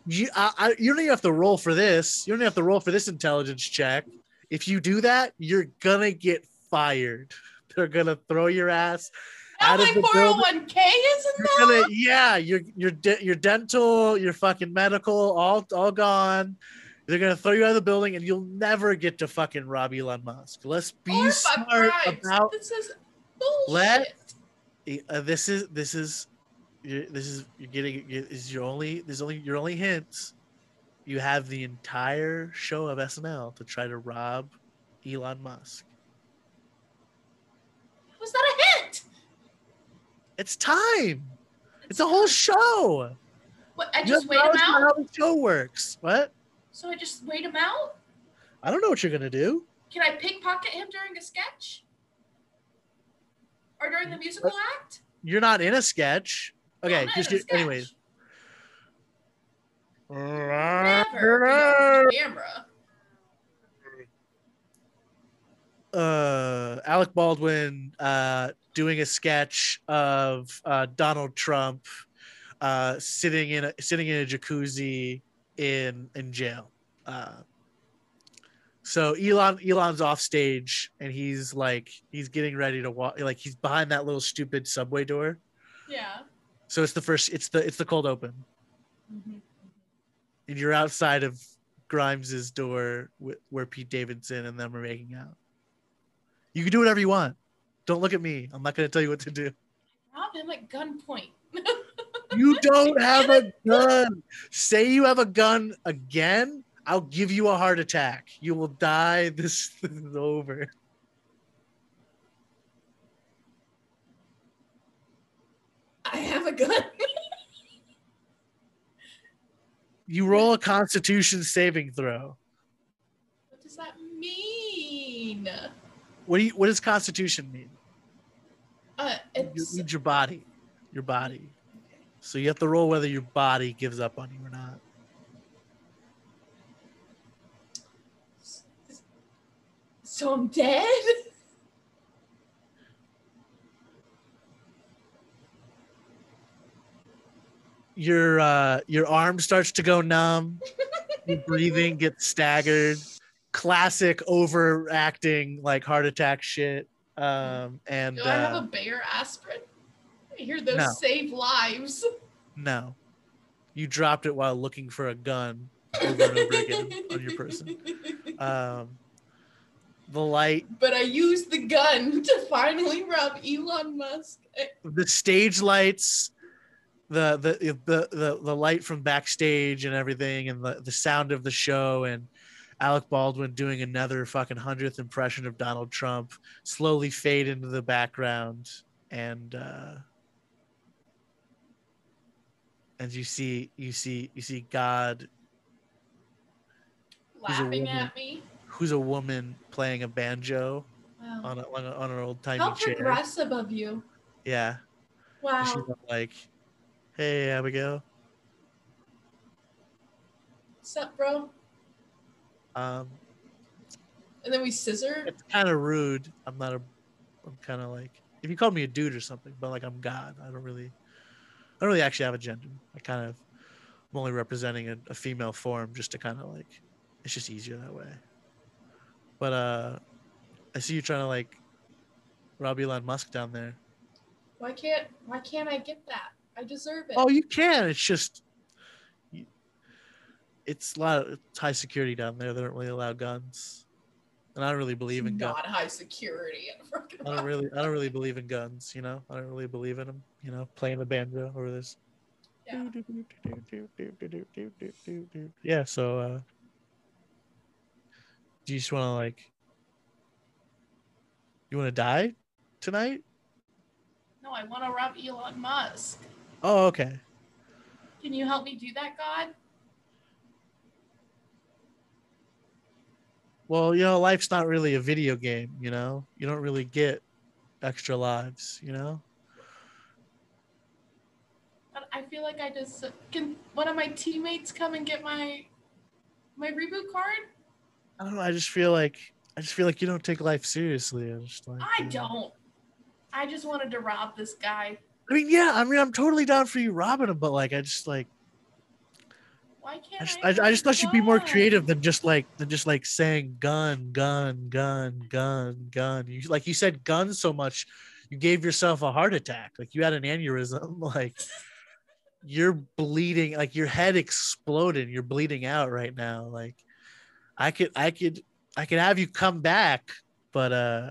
You, I, I, you don't even have to roll for this. You don't even have to roll for this intelligence check. If you do that, you're gonna get fired. They're gonna throw your ass out of my the 401k is in You're there. gonna, yeah, your your de- your dental, your fucking medical, all all gone. They're gonna throw you out of the building, and you'll never get to fucking rob Elon Musk. Let's be Or smart about This is bullshit. Let- uh, this. Is this is you're, this is you're getting is your only there's only your only hints. You have the entire show of SNL to try to rob Elon Musk. Was that a hint? It's time. It's a whole show. What, I just have wait him out. how the show works. What? So I just wait him out. I don't know what you're gonna do. Can I pickpocket him during a sketch? Or during the musical act? You're not in a sketch. Okay, just a anyways. Never. Camera. uh Alec Baldwin uh doing a sketch of uh Donald Trump uh sitting in a sitting in a jacuzzi in in jail. Uh so Elon Elon's off stage and he's like he's getting ready to walk like he's behind that little stupid subway door. Yeah. So it's the first it's the it's the cold open. Mm-hmm. And you're outside of Grimes's door wh- where Pete Davidson and them are making out. You can do whatever you want. Don't look at me. I'm not going to tell you what to do. Rob him at gunpoint. You don't have a gun. Say you have a gun again, I'll give you a heart attack. You will die. This, this is over. I have a gun. You roll a constitution saving throw. what does that mean? What do you what does constitution mean? Uh, You need your body. Your body. So you have to roll whether your body gives up on you or not. So I'm dead? your uh your arm starts to go numb your breathing gets staggered classic overacting like heart attack shit um and Do I have uh, a Bayer aspirin? I hear those No. save lives. no you dropped it while looking for a gun over and over again on your person um the light But I used the gun to finally rob Elon Musk. the stage lights the the the the, the light from backstage and everything and the, the sound of the show and Alec Baldwin doing another fucking hundredth impression of Donald Trump slowly fade into the background and uh and you see you see you see God laughing at me. Who's a woman playing a banjo Wow. on a, on, a, on an old timey How chair progressive of you. yeah and she's Wow. like hey Abigail What's up, bro? um And then we scissored. it's kind of rude. I'm not a. I'm kind of like if you called me a dude or something, but like I'm God. I don't really. I don't really actually have a gender. I kind of. I'm only representing a, a female form just to kind of like it's just easier that way. But uh, I see you trying to like rob Elon Musk down there. Why can't why can't I get that? I deserve it. Oh, you can. It's just it's a lot of it's high security down there. They don't really allow guns, and I don't really believe in guns. not high security. I don't really, I don't really believe in guns. You know, I don't really believe in them. You know, playing the banjo over this. Yeah. Yeah. So, uh, do you just want to like, you want to die tonight? No, I want to rob Elon Musk. Oh, okay. Can you help me do that, God? Well, you know, life's not really a video game. You know, you don't really get extra lives. You know. But I feel like I just can. One of my teammates come and get my my reboot card. I don't know. I just feel like I just feel like you don't take life seriously. I'm just like I don't. I just wanted to rob this guy. I mean, yeah. I mean, I'm totally down for you robbing him, but like, I just like Why can't I just, I? I, I just thought you'd be more creative than just like than just like saying gun, gun, gun, gun, gun. You like you said gun so much, you gave yourself a heart attack. Like you had an aneurysm. Like you're bleeding. Like your head exploded. You're bleeding out right now. Like I could, I could, I could have you come back, but uh,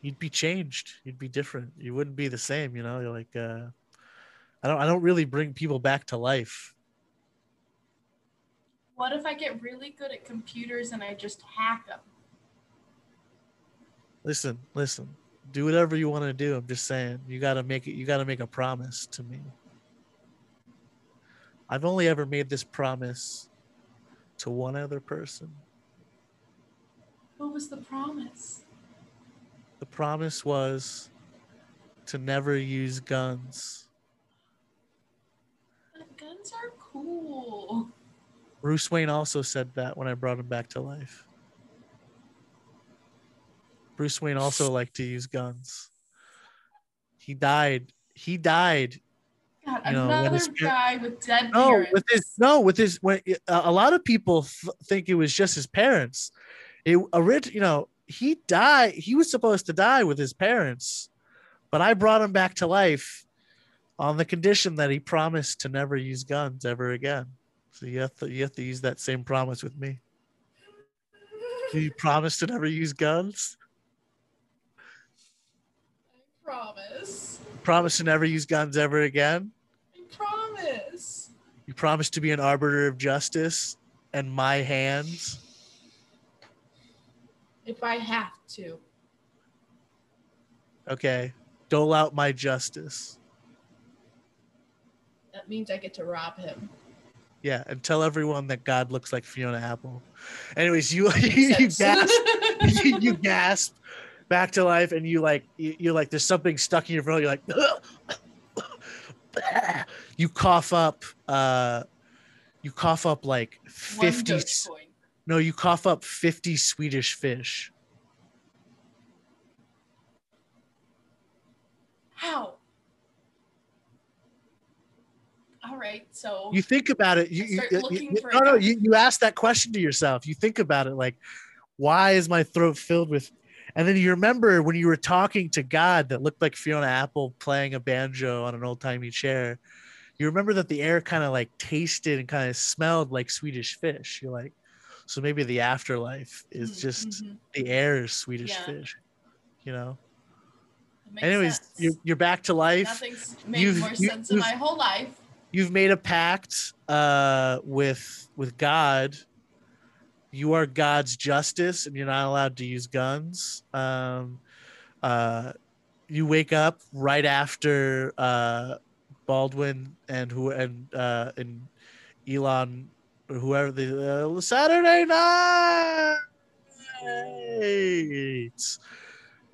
you'd be changed. You'd be different. You wouldn't be the same. You know. You're like uh. I don't I don't really bring people back to life. What if I get really good at computers and I just hack them? Listen, listen. Do whatever you want to do. I'm just saying. You got to make it you got to make a promise to me. I've only ever made this promise to one other person. What was the promise? The promise was to never use guns. But guns are cool. Bruce Wayne also said that when I brought him back to life. Bruce Wayne also liked to use guns. He died. He died God, You know, another guy with dead no parents. with his no with his when uh, a lot of people th- think it was just his parents. It orig- you know he died he was supposed to die with his parents but i brought him back to life on the condition that he promised to never use guns ever again. So you have to you have to use that same promise with me. You promise to never use guns? I promise. promise to never use guns ever again promise. to be an arbiter of justice and my hands If I have to. Okay. Dole out my justice. That means I get to rob him. Yeah, and tell everyone that God looks like Fiona Apple. Anyways, you you, you gasp, you, you gasp back to life, and you like you, you're like there's something stuck in your throat. You're like, you cough up, uh, you cough up like One fifty. Dogecoin. No, you cough up fifty Swedish fish. How? All right, so you think about it you, you, you- for no no you, you ask that question to yourself you think about it like why is my throat filled with and then you remember when you were talking to god that looked like fiona apple playing a banjo on an old-timey chair you remember that the air kind of like tasted and kind of smelled like swedish fish you're like so maybe the afterlife is Mm, just mhm. the air is swedish Yeah. fish you know anyways sense. you're, you're back to life Nothing's made You've- more you- sense in my whole life. you've made a pact uh with with god you are god's justice and you're not allowed to use guns um uh you wake up right after uh baldwin and who and uh and elon or whoever the uh, saturday night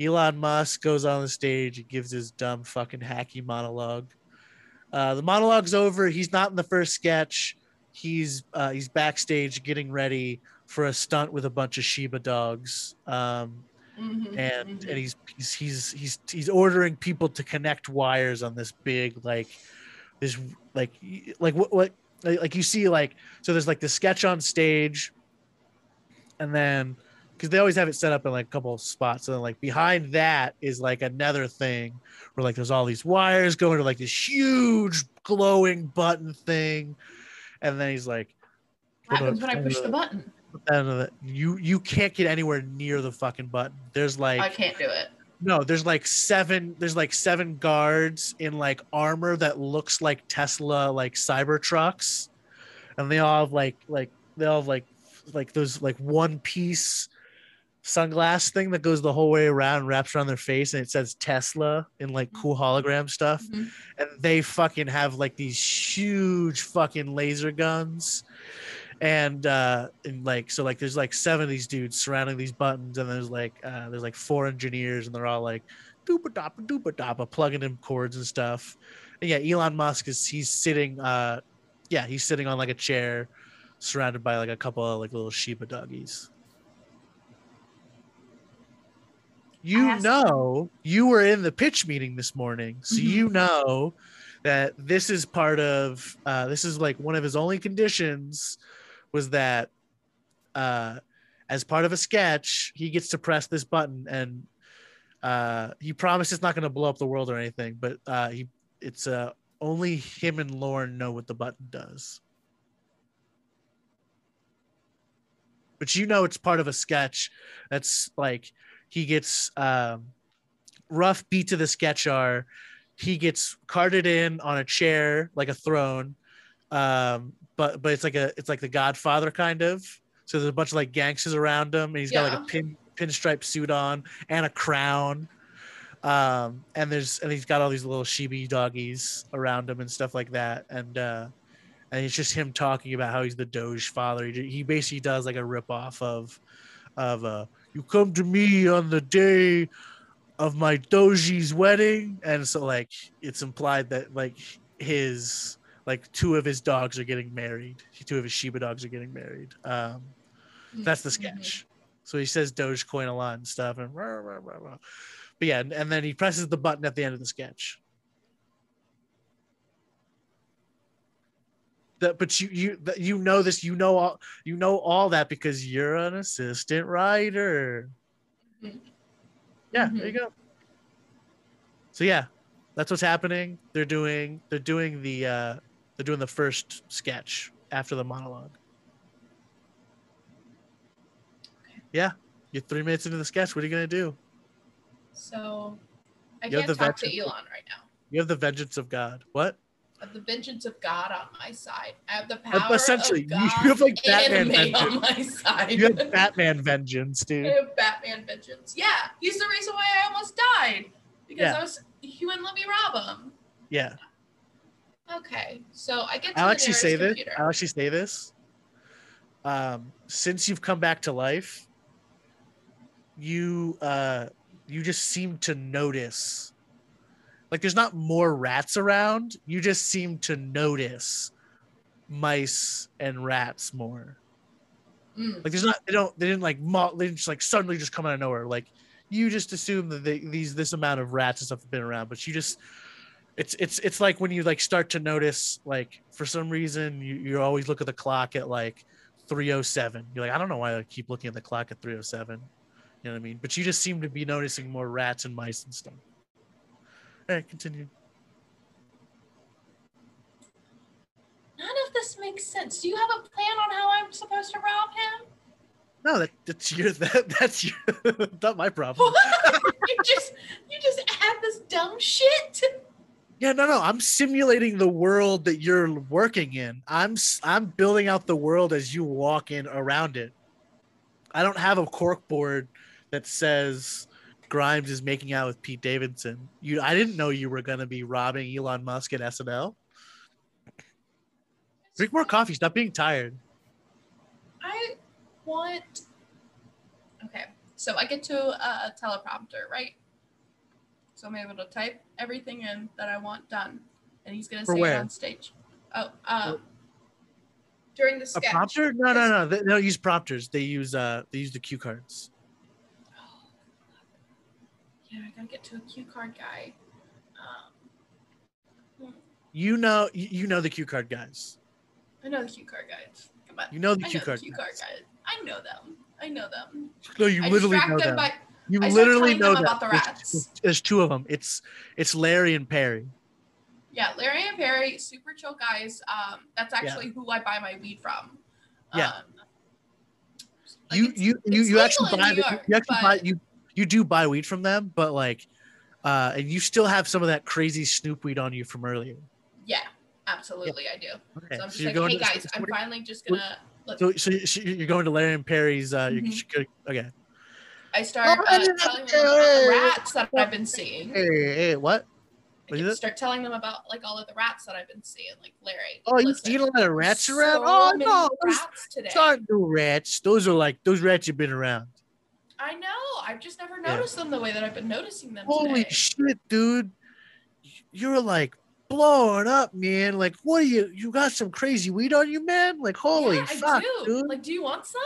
elon musk goes on the stage and gives his dumb fucking hacky monologue uh, the monologue's over. He's not in the first sketch. He's uh, he's backstage getting ready for a stunt with a bunch of Shiba dogs. Um, Mhm, and mhm. and he's, he's he's he's he's ordering people to connect wires on this big like this like like what what like, like you see like so there's like the sketch on stage and then because they always have it set up in like a couple of spots and then like behind that is like another thing where like there's all these wires going to like this huge glowing button thing and then he's like What happens when I push the button? You you can't get anywhere near the fucking button there's like I can't do it. no, there's like seven. There's like seven guards in like armor that looks like Tesla like cyber trucks, and they all have like like they all have like like those like one piece sunglass thing that goes the whole way around, wraps around their face, and it says Tesla in like cool hologram stuff. Mhm. And they fucking have like these huge fucking laser guns. And uh and like so like there's like seven of these dudes surrounding these buttons, and there's like uh there's like four engineers, and they're all like doopa doppa doopa doppa plugging in cords and stuff. And yeah, Elon Musk is he's sitting uh yeah, he's sitting on like a chair surrounded by like a couple of like little Shiba doggies. You know, you were in the pitch meeting this morning, so Mhm. you know that this is part of uh, this is like one of his only conditions was that uh, as part of a sketch he gets to press this button and uh, he promised it's not going to blow up the world or anything, but uh, he it's uh, only him and Lorne know what the button does. But you know it's part of a sketch that's like he gets um, rough beat to the sketch are he gets carted in on a chair like a throne um but but it's like a it's like the godfather kind of. So there's a bunch of like gangsters around him and he's got like a pin pinstripe suit on and a crown. Um and there's and he's got all these little Shiba doggies around him and stuff like that. And uh and it's just him talking about how he's the doge father. He, he basically does like a rip off of of uh you come to me on the day of my doji's wedding. And so like it's implied that like his like two of his dogs are getting married. Two of his shiba dogs are getting married. Um that's the Mhm. sketch. So he says dogecoin a lot and stuff and rah, rah, rah, but yeah and, and then he presses the button at the end of the sketch. That but you you that you know this you know all you know all that because you're an assistant writer. Mhm. yeah Mhm. there you go. So yeah that's what's happening. They're doing they're doing the uh they're doing the first sketch after the monologue Okay. yeah you're three minutes into the sketch what are you gonna do So I You can't the talk to Elon right now. you have the vengeance of god what I have the vengeance of God on my side. I have the power essentially, of you have, like, Batman me on vengeance. my side. you have batman vengeance dude. I have Batman vengeance. Yeah, he's the reason why I almost died because Yeah. I was he wouldn't let me rob him. yeah Okay, so I get to I'll the actually nearest say this. I'll actually say this. Um, since you've come back to life, you uh, you just seem to notice, like there's not more rats around. You just seem to notice mice and rats more. Mm. Like there's not they don't they didn't like mo- they didn't just like suddenly just come out of nowhere. Like you just assume that they, these this amount of rats and stuff have been around, but you just it's it's it's like when you like start to notice like for some reason you, you always look at the clock at like 307 you're like i don't know why i keep looking at the clock at 307 you know what i mean but you just seem to be noticing more rats and mice and stuff all right continue None of this makes sense. Do you have a plan on how I'm supposed to rob him? no that, that's your that, that's your not my problem you just you just add this dumb shit. Yeah, no, no. I'm simulating the world that you're working in. I'm I'm building out the world as you walk in around it. I don't have a cork board that says Grimes is making out with Pete Davidson. You, I didn't know you were gonna be robbing Elon Musk at SNL. Drink more coffee. Stop being tired. I want. Okay, so I get to a teleprompter, right? So I'm able to type everything in that I want done, and he's gonna For say where? it on stage. Oh, um, during the A sketch. prompter? No, no, no. They, they don't use prompters. They use uh they use the cue cards. Oh, yeah, I gotta get to a cue card guy. Um, You know you, know the cue card guys. I know the cue card guys. Come on. You know the I cue know card. the cue card guys. I know them. I know them. No, you I literally know them them. by You I literally know that. about the There's- rats. There's, two of them. It's it's Larry and Perry. yeah, Larry and Perry, super chill guys. Um, that's actually who I buy my weed from. Yeah. Um, like, you it's- you you it's you actually legal in buy York, you actually buy you you do buy weed from them, but like, uh, and you still have some of that crazy Snoop weed on you from earlier. Yeah, absolutely, I do. Okay, So I'm just you're like, hey to- guys, so I'm finally just gonna. Let, So, so you- so you're going to Larry and Perry's. Uh, Mhm. you should go- okay. I start uh, telling them about the rats that I've been seeing. Hey, hey, what? What can is it? start telling them about like all of the rats that I've been seeing, like Larry. Oh, you listen, seen a lot of rats so around? Oh many no, those, rats today. those aren't new rats. Those are like those rats have been around. I know. I've just never Yeah. noticed them the way that I've been noticing them Holy today. shit, dude! You're like blowing up, man. Like, what are you? You got some crazy weed on you, man? Like, holy yeah, fuck, I do. dude! Like, do you want some?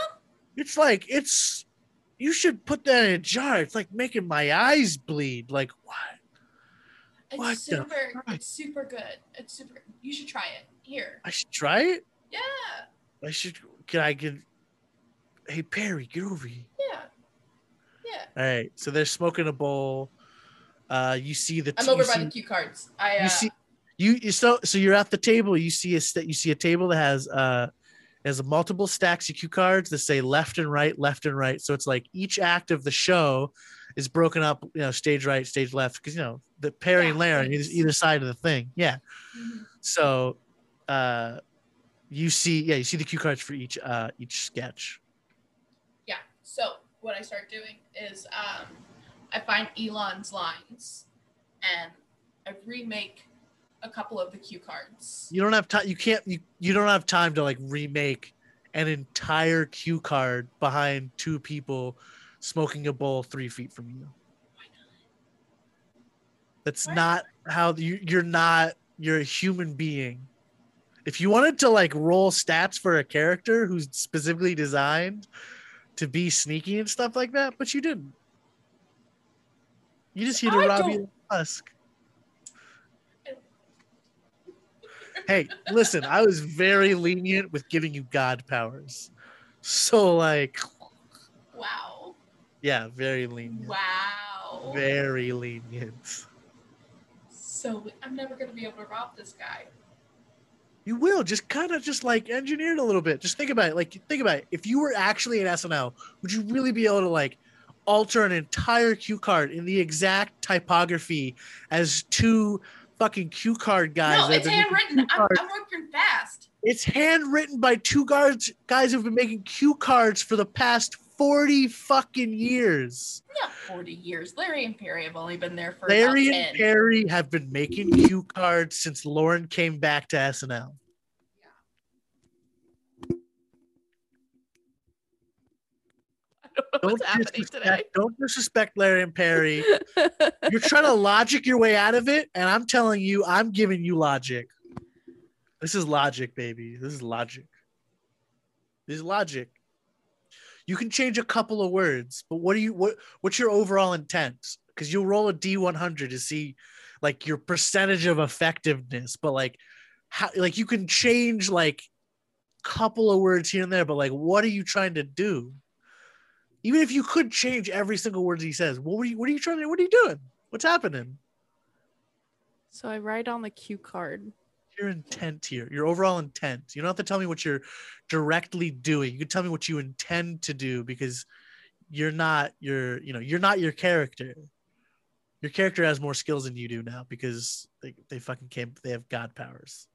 it's like it's. You should put that in a jar. It's like making my eyes bleed. Like what? It's What super. It's super good. It's super. You should try it. Here. I should try it. Yeah. I should. Can I get? Hey Perry, get over here. Yeah. Yeah. All right. So they're smoking a bowl. Uh, you see the. I'm you over see- by the cue cards. I. Uh, you see you, you so so you're at the table you see a you see a table that has uh has multiple stacks of cue cards that say left and right left and right so it's like each act of the show is broken up you know stage right stage left because you know the perry Yeah, and larry on either, either side of the thing yeah mhm. so uh you see yeah you see the cue cards for each uh each sketch Yeah. So what I start doing is um, I find Elon's lines, and I remake a couple of the cue cards. you don't have time you can't you, you don't have time to like remake an entire cue card behind two people smoking a bowl three feet from you Why not? that's Why not how you, you're not you're a human being if you wanted to like roll stats for a character who's specifically designed to be sneaky and stuff like that but you didn't you just here to I rob don't- you husk hey listen i was very lenient with giving you god powers so like Wow. yeah very lenient Wow. very lenient So I'm never gonna be able to rob this guy. You will just kind of just like engineer it a little bit. Just think about it. Like think about it. If you were actually in SNL, would you really be able to like alter an entire cue card in the exact typography as two fucking cue card guys? no, it's handwritten. I'm. I'm working fast. It's handwritten by two guards guys who've been making cue cards for the past 40 fucking years. Not 40 years. Larry and Perry have only been there for Larry and Perry have been making cue cards since Lorne came back to SNL. Know what's happening today. don't disrespect Larry and Perry. You're trying to logic your way out of it, and I'm telling you, I'm giving you logic. This is logic, baby. This is logic. This is logic. You can change a couple of words, but what do you what what's your overall intent? Because you'll roll a D100 to see like your percentage of effectiveness, but like how like you can change like couple of words here and there, but like what are you trying to do? Even if you could change every single word he says, what were you what are you trying to what are you doing? What's happening? so I write on the cue card. Your intent here, your overall intent. You don't have to tell me what you're directly doing. You can tell me what you intend to do because you're not your, you know, you're not your character. Your character has more skills than you do now because they, they fucking came they have god powers.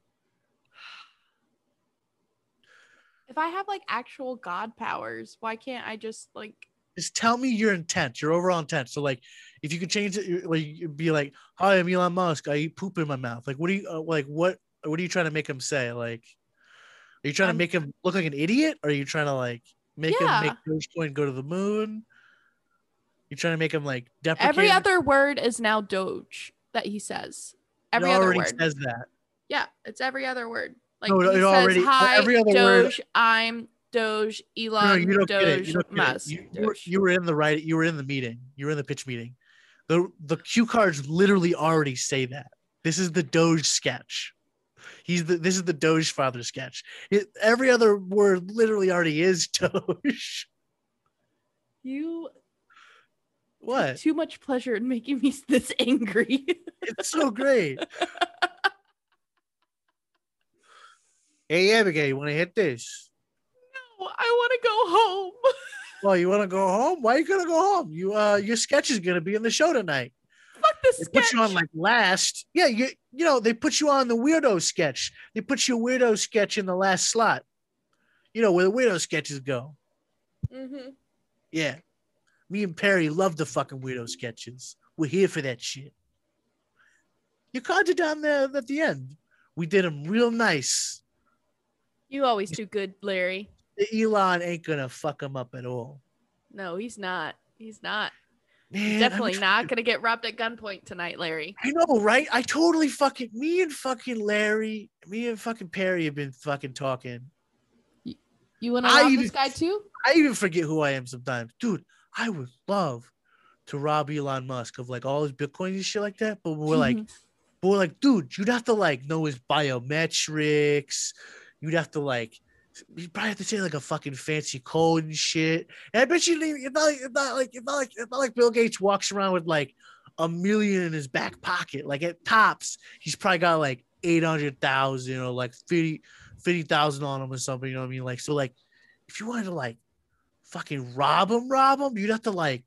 If I have like actual god powers, why can't I just like just tell me your intent, your overall intent. So like, if you could change it, like you'd be like, "Hi, I'm Elon Musk. I eat poop in my mouth." Like, what do you uh, like? What what are you trying to make him say? Like, are you trying to make him look like an idiot? Or are you trying to like make Yeah. him make Dogecoin go to the moon? You're trying to make him like deprecate? every other word is now Doge that he says. Every he other word. says that. Yeah, it's every other word. Like No, it says, already- "Hi, every other word- Doge. I'm Doge. No, Elon. you don't get it. You Doge. don't get it. Musk. You, you, were, Doge." you were in the right. You were in the meeting. You were in the pitch meeting. The the cue cards literally already say that. This is the Doge sketch. He's the this is the Doge father sketch. It, every other word literally already is Doge. You What? too much pleasure in making me this angry. It's so great. hey Abigail, you want to hit this? no, I want to go home. Well, you want to go home? Why are you gonna go home? You uh, your sketch is gonna be in the show tonight. Fuck this They sketch. put you on like last. Yeah, you you know they put you on the weirdo sketch. They put your weirdo sketch in the last slot. You know where the weirdo sketches go. hmm Yeah, me and Perry love the fucking weirdo sketches. We're here for that shit. Your cards are down there at the end. We did them real nice. You always do good, Larry. Elon ain't gonna fuck him up at all. No, he's not. He's not. Man, Definitely I'm not gonna get robbed at gunpoint tonight, Larry. I know, right? I totally fucking me and fucking Larry, me and fucking Perry have been fucking talking. You want to I rob even- this guy too? I even forget who I am sometimes. Dude, I would love to rob Elon Musk of like all his bitcoins and shit like that. But we're like, but we're like, dude, you'd have to like know his biometrics. You'd have to like you probably have to say like a fucking fancy code and shit. And I bet you it's not like it's not like it's not like it's not like Bill Gates walks around with like a million in his back pocket. Like at tops, he's probably got like eight hundred thousand or like 50 50,000 on him or something. You know what I mean? Like so like if you wanted to like fucking rob him, rob him, you'd have to like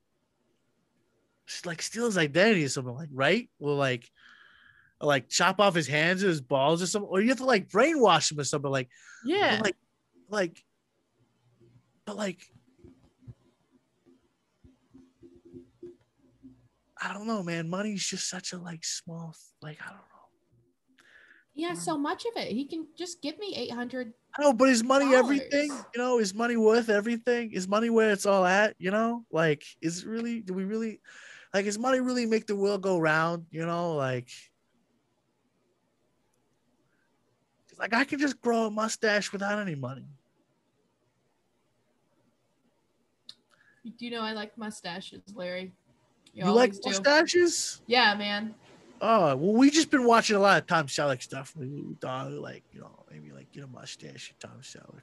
like steal his identity or something like right? Well like like chop off his hands or his balls or something, or you have to like brainwash him or something like yeah. like like but like I don't know, man. Money's just such a like small like I don't know. he has um, so much of it. He can just give me 800. I know, but is money everything? You know, is money worth everything? Is money where it's all at? You know, like is it really? Do we really like? Is money really make the world go round? You know, like. 'Cause, Like I can just grow a mustache without any money. You do know I like mustaches, Larry. You, like do. mustaches? Yeah, man. Oh well, we just been watching a lot of Tom Selleck stuff. We, thought like you know maybe like get a mustache, Tom Selleck.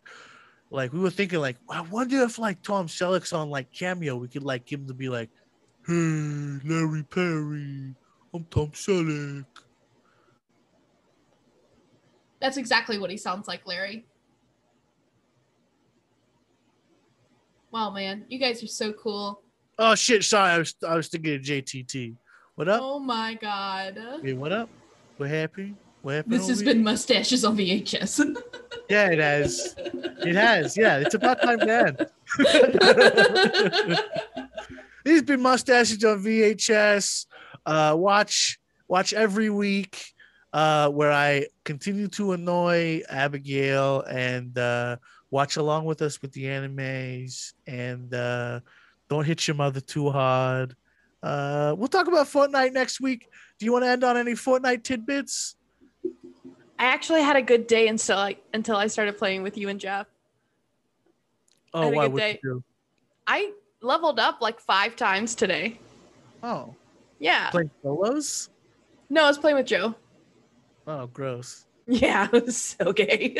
Like we were thinking like I wonder if like Tom Selleck's on like cameo, we could like him to be like, "Hey, Larry Perry, I'm Tom Selleck." That's exactly what he sounds like, Larry. Wow, man. You guys are so cool. Oh shit! Sorry, I was I was thinking of JTT. What up? Oh my god. Hey, what up? What happened? What happened? This has here? been mustaches on VHS. Yeah, it has. It has. Yeah, it's about time to end. These been mustaches on VHS. Uh, watch watch every week uh, where I continue to annoy Abigail and uh, watch along with us with the animes and uh, don't hit your mother too hard. Uh, we'll talk about Fortnite next week. Do you want to end on any Fortnite tidbits? I actually had a good day until I until I started playing with you and Jeff. Oh, why would day. you do? I leveled up like five times today. Oh, Yeah. play solos? No, I was playing with Joe. Oh, gross. Yeah, it was so gay.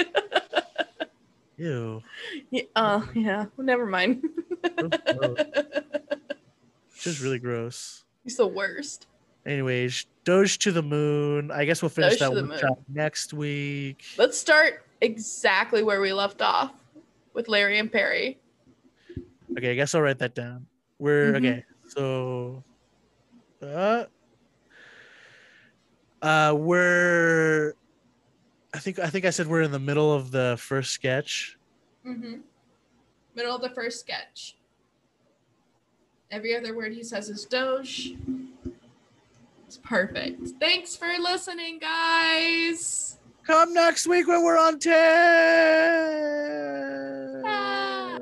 Ew. yeah, oh, yeah. Well, never mind. Just really gross. He's the worst. Anyways, Doge to the moon. I guess we'll finish Doge that workshop next week. Let's start exactly where we left off with Larry and Perry. Okay, I guess I'll write that down. We're Mhm. okay. So, uh, uh, we're, I think, I think I said we're in the middle of the first sketch. Mm-hmm. Middle of the first sketch. Every other word he says is Doge. It's perfect. Thanks for listening, guys. Come next week when we're on 10. Ah.